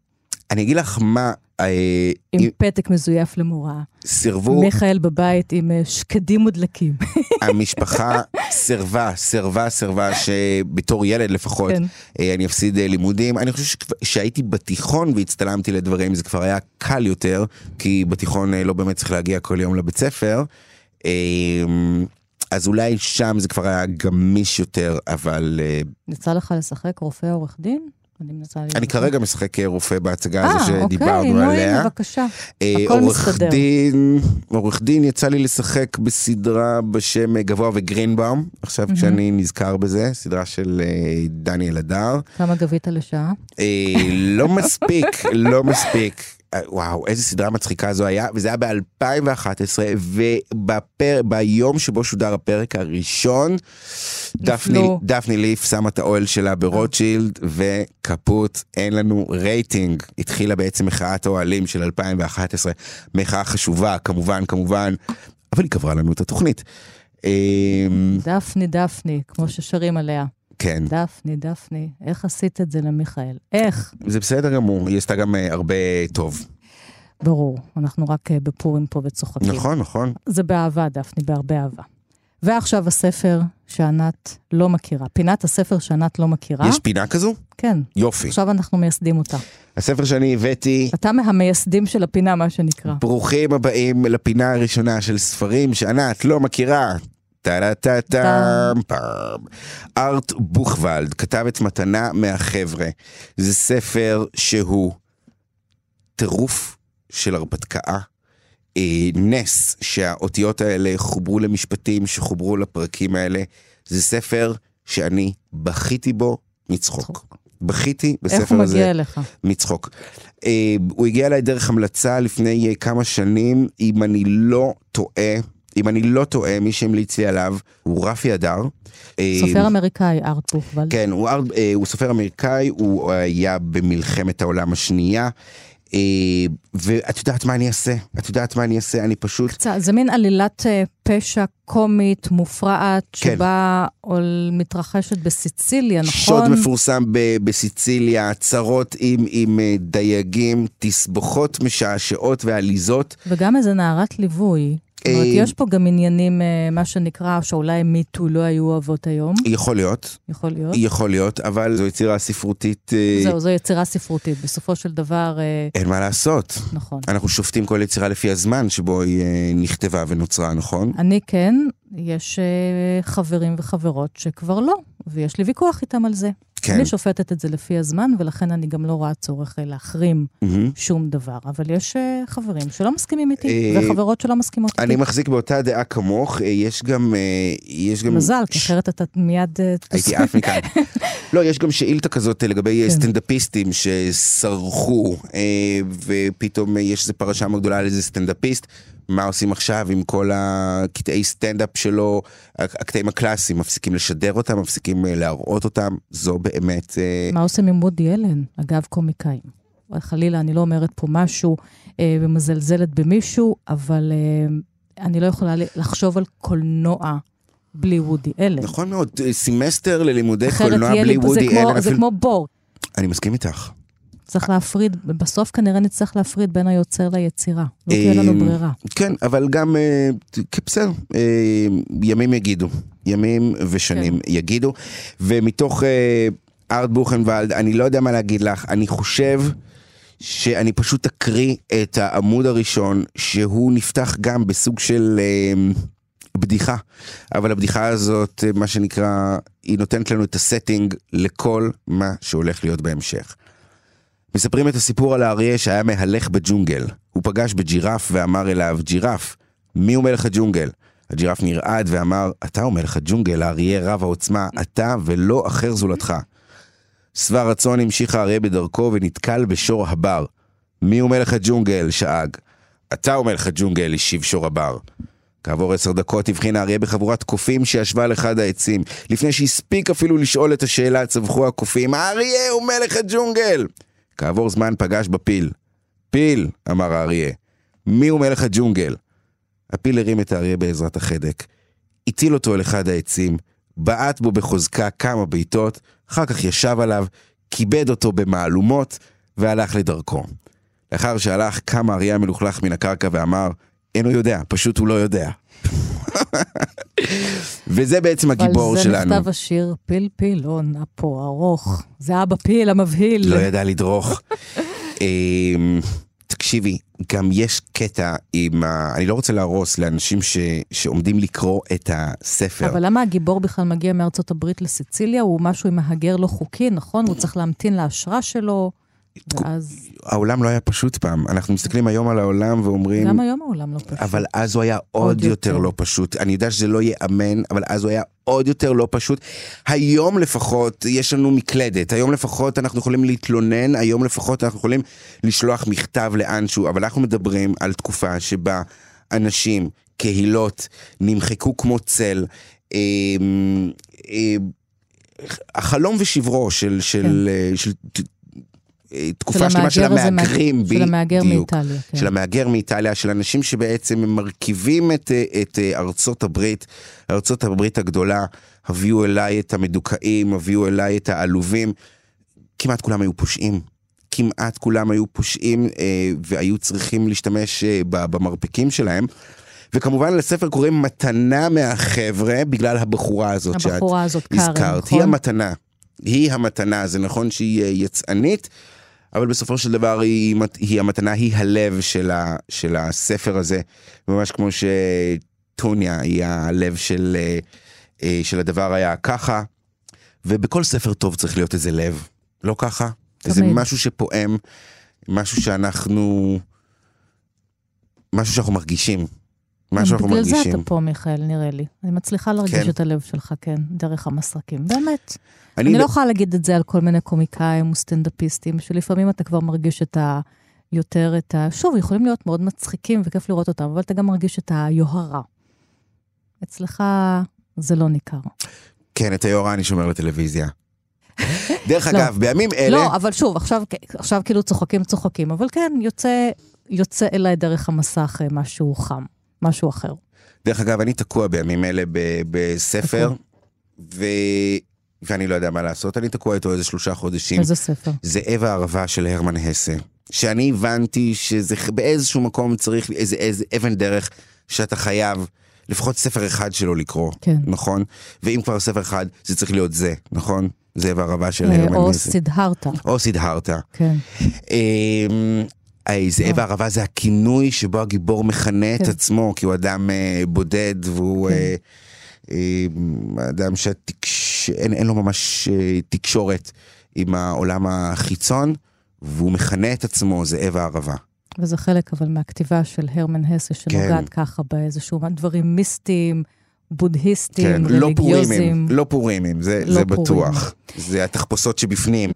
אני אגיד לך מה, אה, עם אם פתק מזויף למורה. סירבו, מיכאל בבית עם אה, שקדים מודלקים. [LAUGHS] המשפחה סירבה, סירבה, סירבה שבתור ילד לפחות, כן. אה, אני אפסיד לימודים. אני חושב שכב- שהייתי בתיכון והצטלמתי לדברים, זה כבר היה קל יותר, כי בתיכון לא באמת צריך להגיע כל יום לבית ספר. אה, אז אולי שם זה כבר היה גמיש יותר, אבל יצא לך לשחק רופא עורך דין? אני מנסה... אני לראות. כרגע משחק אה, רופא בהצגה אה, הזו אוקיי, שדיברנו נו, עליה. הנה, בבקשה. אה, הכל עורך מסתדר. עורך דין יצא לי לשחק בסדרה בשם אה, גבוה וגרינבאום, עכשיו כשאני נזכר בזה, סדרה של אה, דניאל הדר. כמה גבית לשעה? אה, לא מספיק, לא מספיק. אה, וואו, איזה סדרה מצחיקה זו היה, וזה היה ב-2011, וביום שבו שודר הפרק הראשון, דפני. דפני ליף שמה את האוהל שלה ברוטשילד, וקפוט, אין לנו רייטינג. התחילה בעצם מחאת האוהלים של 2011, מחאה חשובה, כמובן, כמובן, אבל היא קברה לנו את התוכנית. אה, דפני, דפני, כמו ששרים עליה. כן, דפני, דפני, איך עשית את זה למיכאל? איך? זה בסדר גמור, היא עשתה גם אה, הרבה טוב. ברור, אנחנו רק אה, בפורים פה וצוחקים. נכון, נכון. זה באהבה, דפני, בהרבה אהבה. ועכשיו הספר שענת לא מכירה. פינת הספר שענת לא מכירה. יש פינה כזו? כן. יופי. עכשיו אנחנו מייסדים אותה. הספר שאני הבאתי, אתה מהמייסדים של הפינה, מה שנקרא. ברוכים הבאים לפינה הראשונה של ספרים שענת לא מכירה. טה-טה-טם פם. ארט בוכוולד כתב את מתנה מהחבר'ה. זה ספר שהוא טירוף של הרפתקה. נס שהאותיות האלה חוברו למשפטים, שחוברו לפרקים האלה. זה ספר שאני בכיתי בו מצחוק. בכיתי בספר איך הוא הזה. מגיע אליך? מצחוק. הוא הגיע אליי דרך המלצה לפני כמה שנים, אם אני לא טועה, אם אני לא טועה, מי שהמליץ לי עליו הוא רפי אדר. אה, סופר אמריקאי, ארט בוכוולד. כן, הוא, אר- אה, הוא סופר אמריקאי, הוא היה במלחמת העולם השנייה. אה, ואת יודעת מה אני אעשה? את יודעת מה אני אעשה? אני פשוט... קצת, זה מין עלילת אה, פשע קומית, מופרעת, כן. שבה מתרחשת בסיציליה, נכון? שוד מפורסם ב- בסיציליה, הצהרות עם, עם אה, דייגים, תסבוכות משעשעות ועליזות. וגם איזה נערת ליווי. זאת אומרת, אה, יש פה גם עניינים, אה, מה שנקרא, שאולי מיטו לא היו אוהבות היום. יכול להיות, יכול להיות. יכול להיות, אבל זו יצירה ספרותית, אה, זהו, זו יצירה ספרותית. בסופו של דבר, אין מה לעשות. נכון. אנחנו שופטים כל יצירה לפי הזמן שבו היא נכתבה ונוצרה, נכון? אני כן, יש חברים וחברות שכבר לא, ויש לי ויכוח איתם על זה. כן. אני שופטת את זה לפי הזמן, ולכן אני גם לא רואה צורך אה, להחרים מהמם. שום דבר. אבל יש אה, חברים שלא מסכימים איתי, אה, וחברות שלא מסכימות איתי. אני מחזיק באותה דעה כמוך, יש גם... יש גם... מזל, כי אחרת אתה מיד... הייתי עף מכאן. [LAUGHS] לא, יש גם שאילתה כזאת לגבי כן. סטנדאפיסטים שסרחו, ופתאום יש איזו פרשה מאוד גדולה על איזה סטנדאפיסט. מה עושים עכשיו עם כל הקטעי סטנדאפ שלו, הקטעים הקלאסיים, מפסיקים לשדר אותם, מפסיקים אה, להראות אותם, זו באמת... אה, מה עושים עם וודי אלן? אגב, קומיקאים. חלילה, אני לא אומרת פה משהו אה, ומזלזלת במישהו, אבל אה, אני לא יכולה לחשוב על קולנוע בלי וודי אלן. נכון מאוד, אה, סמסטר ללימודי קולנוע בלי וודי אלן. זה כמו בור. אני מסכים איתך. צריך להפריד, בסוף כנראה נצטרך להפריד בין היוצר ליצירה. לא תהיה לנו אה, ברירה. כן, אבל גם, אה, בסדר, אה, ימים יגידו, ימים ושנים כן. יגידו, ומתוך אה, ארט בוכנוולד, אני לא יודע מה להגיד לך, אני חושב שאני פשוט אקריא את העמוד הראשון, שהוא נפתח גם בסוג של אה, בדיחה, אבל הבדיחה הזאת, מה שנקרא, היא נותנת לנו את הסטינג לכל מה שהולך להיות בהמשך. מספרים את הסיפור על האריה שהיה מהלך בג'ונגל. הוא פגש בג'ירף ואמר אליו, ג'ירף, מי הוא מלך הג'ונגל? הג'ירף נרעד ואמר, אתה הוא מלך הג'ונגל, האריה רב העוצמה, אתה ולא אחר זולתך. שבע רצון המשיך האריה בדרכו ונתקל בשור הבר. מי הוא מלך הג'ונגל? שאג. אתה הוא מלך הג'ונגל, השיב שור הבר. כעבור עשר דקות הבחין האריה בחבורת קופים שישבה על אחד העצים. לפני שהספיק אפילו לשאול את השאלה, צווחו הקופים, האריה הוא מלך הג'ונגל! כעבור זמן פגש בפיל. פיל, אמר האריה, מי הוא מלך הג'ונגל? הפיל הרים את האריה בעזרת החדק, הטיל אותו אל אחד העצים, בעט בו בחוזקה כמה בעיטות, אחר כך ישב עליו, כיבד אותו במהלומות, והלך לדרכו. לאחר שהלך, קם האריה המלוכלך מן הקרקע ואמר, אין הוא יודע, פשוט הוא לא יודע. [LAUGHS] וזה בעצם הגיבור אבל זה שלנו. נכתב השיר פיל פילון, אפו ארוך. זה אבא פיל המבהיל. לא ידע לדרוך. [LAUGHS] אמ, תקשיבי, גם יש קטע עם ה... אני לא רוצה להרוס לאנשים ש... שעומדים לקרוא את הספר. אבל למה הגיבור בכלל מגיע מארצות הברית לסיציליה? הוא משהו עם מהגר לא חוקי, נכון? הוא צריך להמתין לאשרה שלו, ואז... העולם לא היה פשוט פעם. אנחנו מסתכלים היום על העולם ואומרים... גם היום העולם לא פשוט. אבל אז הוא היה עוד, עוד יותר יותר. לא פשוט. אני יודע שזה לא ייאמן, אבל אז הוא היה עוד יותר לא פשוט. היום לפחות יש לנו מקלדת, היום לפחות אנחנו יכולים להתלונן, היום לפחות אנחנו יכולים לשלוח מכתב לאנשהו, אבל אנחנו מדברים על תקופה שבה אנשים, קהילות, נמחקו כמו צל. אה, אה, החלום ושברו של, של, אה, של, אה, תקופה שלמה של המהגרים, של המהגר. מאיטליה, כן. של המהגר מאיטליה, של אנשים שבעצם מרכיבים את, אה, את אה, ארצות הברית, ארצות הברית הגדולה, הביאו אליי את המדוכאים, הביאו אליי את העלובים. כמעט כולם היו פושעים. כמעט כולם היו פושעים אה, והיו צריכים להשתמש אה, במרפקים שלהם. וכמובן לספר קוראים מתנה מהחבר'ה בגלל הבחורה הזאת שאת הבחורה הזאת, קארן, הזכרת. נכון? היא המתנה. היא המתנה, זה נכון שהיא אה, יצאנית, אבל בסופו של דבר היא, היא המתנה, היא הלב של, ה, של הספר הזה, ממש כמו שטוניה היא הלב של, אה, אה, של הדבר היה ככה, ובכל ספר טוב צריך להיות איזה לב, לא ככה? איזה תמיד. משהו שפועם, משהו שאנחנו, משהו שאנחנו מרגישים. משהו שאנחנו בגלל זה מרגישים. אתה פה, מיכאל, נראה לי. אני מצליחה להרגיש כן. את הלב שלך, כן, דרך המסרקים. באמת. אני אני ב- לא יכולה להגיד את זה על כל מיני קומיקאים וסטנדאפיסטים, שלפעמים אתה כבר מרגיש את ה... יותר את ה... שוב, יכולים להיות מאוד מצחיקים וכיף לראות אותם, אבל אתה גם מרגיש את היוהרה. אצלך זה לא ניכר. כן, את היוהרה אני שומר לטלוויזיה. [LAUGHS] דרך לא. אגב, בימים אלה... לא, אבל שוב, עכשיו, עכשיו כאילו צוחקים, צוחקים, אבל כן, יוצא, יוצא אליי דרך המסך אה, משהו חם, משהו אחר. דרך אגב, אני תקוע בימים אלה בספר, ו... ואני לא יודע מה לעשות, אני תקוע איתו איזה שלושה חודשים. איזה ספר? זאב הערבה של הרמן הסה. שאני הבנתי שזה באיזשהו מקום צריך איזה, איזה אבן דרך שאתה חייב לפחות ספר אחד שלו לקרוא, כן. נכון? ואם כבר ספר אחד, זה צריך להיות זה, נכון? זה והרבה של אה, הרמן או הסה. סידהרתה. או סידהרתה. כן. אמ, אה, זאב הערבה זה הכינוי שבו הגיבור מכנה את כן. עצמו, כי הוא אדם אה, בודד והוא כן. אה, אדם שאין לו ממש תקשורת עם העולם החיצון, והוא מכנה את עצמו זאב הערבה. וזה חלק אבל מהכתיבה של הרמן הסה, שנוגעת כן. ככה באיזשהו דברים מיסטיים, בודהיסטיים, כן, לא פורימים. לא פורימים, זה, לא זה פורימים. בטוח. זה התחפושות שבפנים.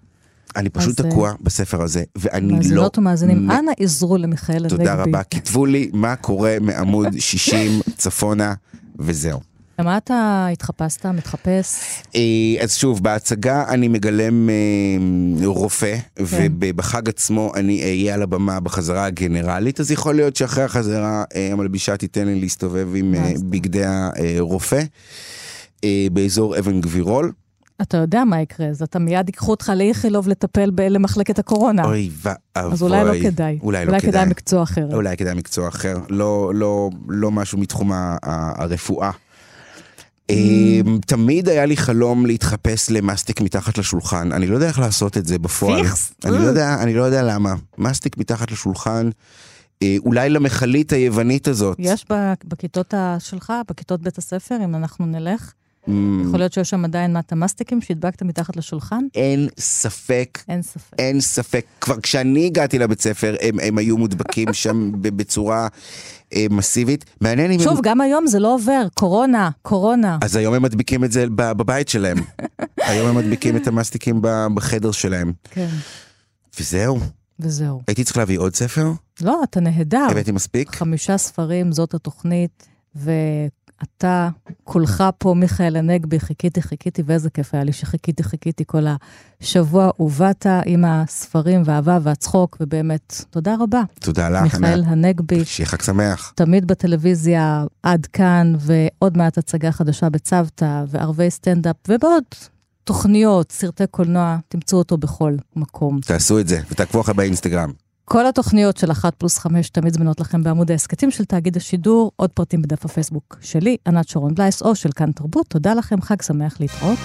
אני פשוט אז, אה, תקוע בספר הזה, ואני לא... מאזינות ומאזינים, מ- אנא עזרו למיכאל הנגבי. תודה רבה, כתבו לי מה קורה מעמוד [LAUGHS] 60 צפונה, וזהו. למה אתה התחפשת, מתחפש? אה, אז שוב, בהצגה אני מגלם אה, רופא, כן. ובחג עצמו אני אהיה על הבמה בחזרה הגנרלית, אז יכול להיות שאחרי החזרה אה, המלבישה תיתן לי להסתובב עם אה. בגדי הרופא אה, באזור אבן גבירול. אתה יודע מה יקרה, אז אתה מיד ייקחו אותך לאיכילוב לטפל למחלקת הקורונה. אוי ואבוי. אז אולי לא כדאי. אולי לא אולי כדאי. כדאי מקצוע אחר. אולי כדאי מקצוע אחר, לא, לא, לא משהו מתחום הרפואה. אמ, תמיד היה לי חלום להתחפש למאסטיק מתחת לשולחן, אני לא יודע איך לעשות את זה בפועל. פיכס. אני לא יודע, אני לא יודע למה. מאסטיק מתחת לשולחן, אה, אולי למכלית היוונית הזאת. יש בכיתות שלך, בכיתות בית הספר, אם אנחנו נלך, אמ, יכול להיות שיש שם עדיין מטה מסטיקים שהדבקת מתחת לשולחן? אין ספק, אין ספק. אין ספק. כבר כשאני הגעתי לבית ספר, הם, הם היו מודבקים שם [LAUGHS] בצורה אה, מסיבית. מעניין אם... שוב, הם... גם היום זה לא עובר, קורונה, קורונה. אז היום הם מדביקים את זה ב- בבית שלהם. [LAUGHS] היום הם מדביקים את המסטיקים בחדר שלהם. כן, וזהו. וזהו. הייתי צריך להביא עוד ספר? לא, אתה נהדר. הבאתי מספיק? חמישה ספרים, זאת התוכנית, ואתה, כולך פה, מיכאל הנגבי, חיכיתי, חיכיתי, ואיזה כיף היה לי שחיכיתי, חיכיתי כל השבוע, ובאת עם הספרים והאהבה והצחוק, ובאמת, תודה רבה. תודה לך, מיכאל ענת. הנגבי, שיהיה חג שמח. תמיד בטלוויזיה, עד כאן, ועוד מעט הצגה חדשה בצוותא, וערבי סטנדאפ, ובעוד תוכניות, סרטי קולנוע, תמצאו אותו בכל מקום. תעשו את זה, ותעקבו אחרי באינסטגרם. כל התוכניות של 1 פלוס 5 תמיד זמינות לכם בעמוד ההסכתים של תאגיד השידור, עוד פרטים בדף הפייסבוק שלי, ענת שרון בלייס, או של כאן תרבות. תודה לכם, חג שמח להתראות.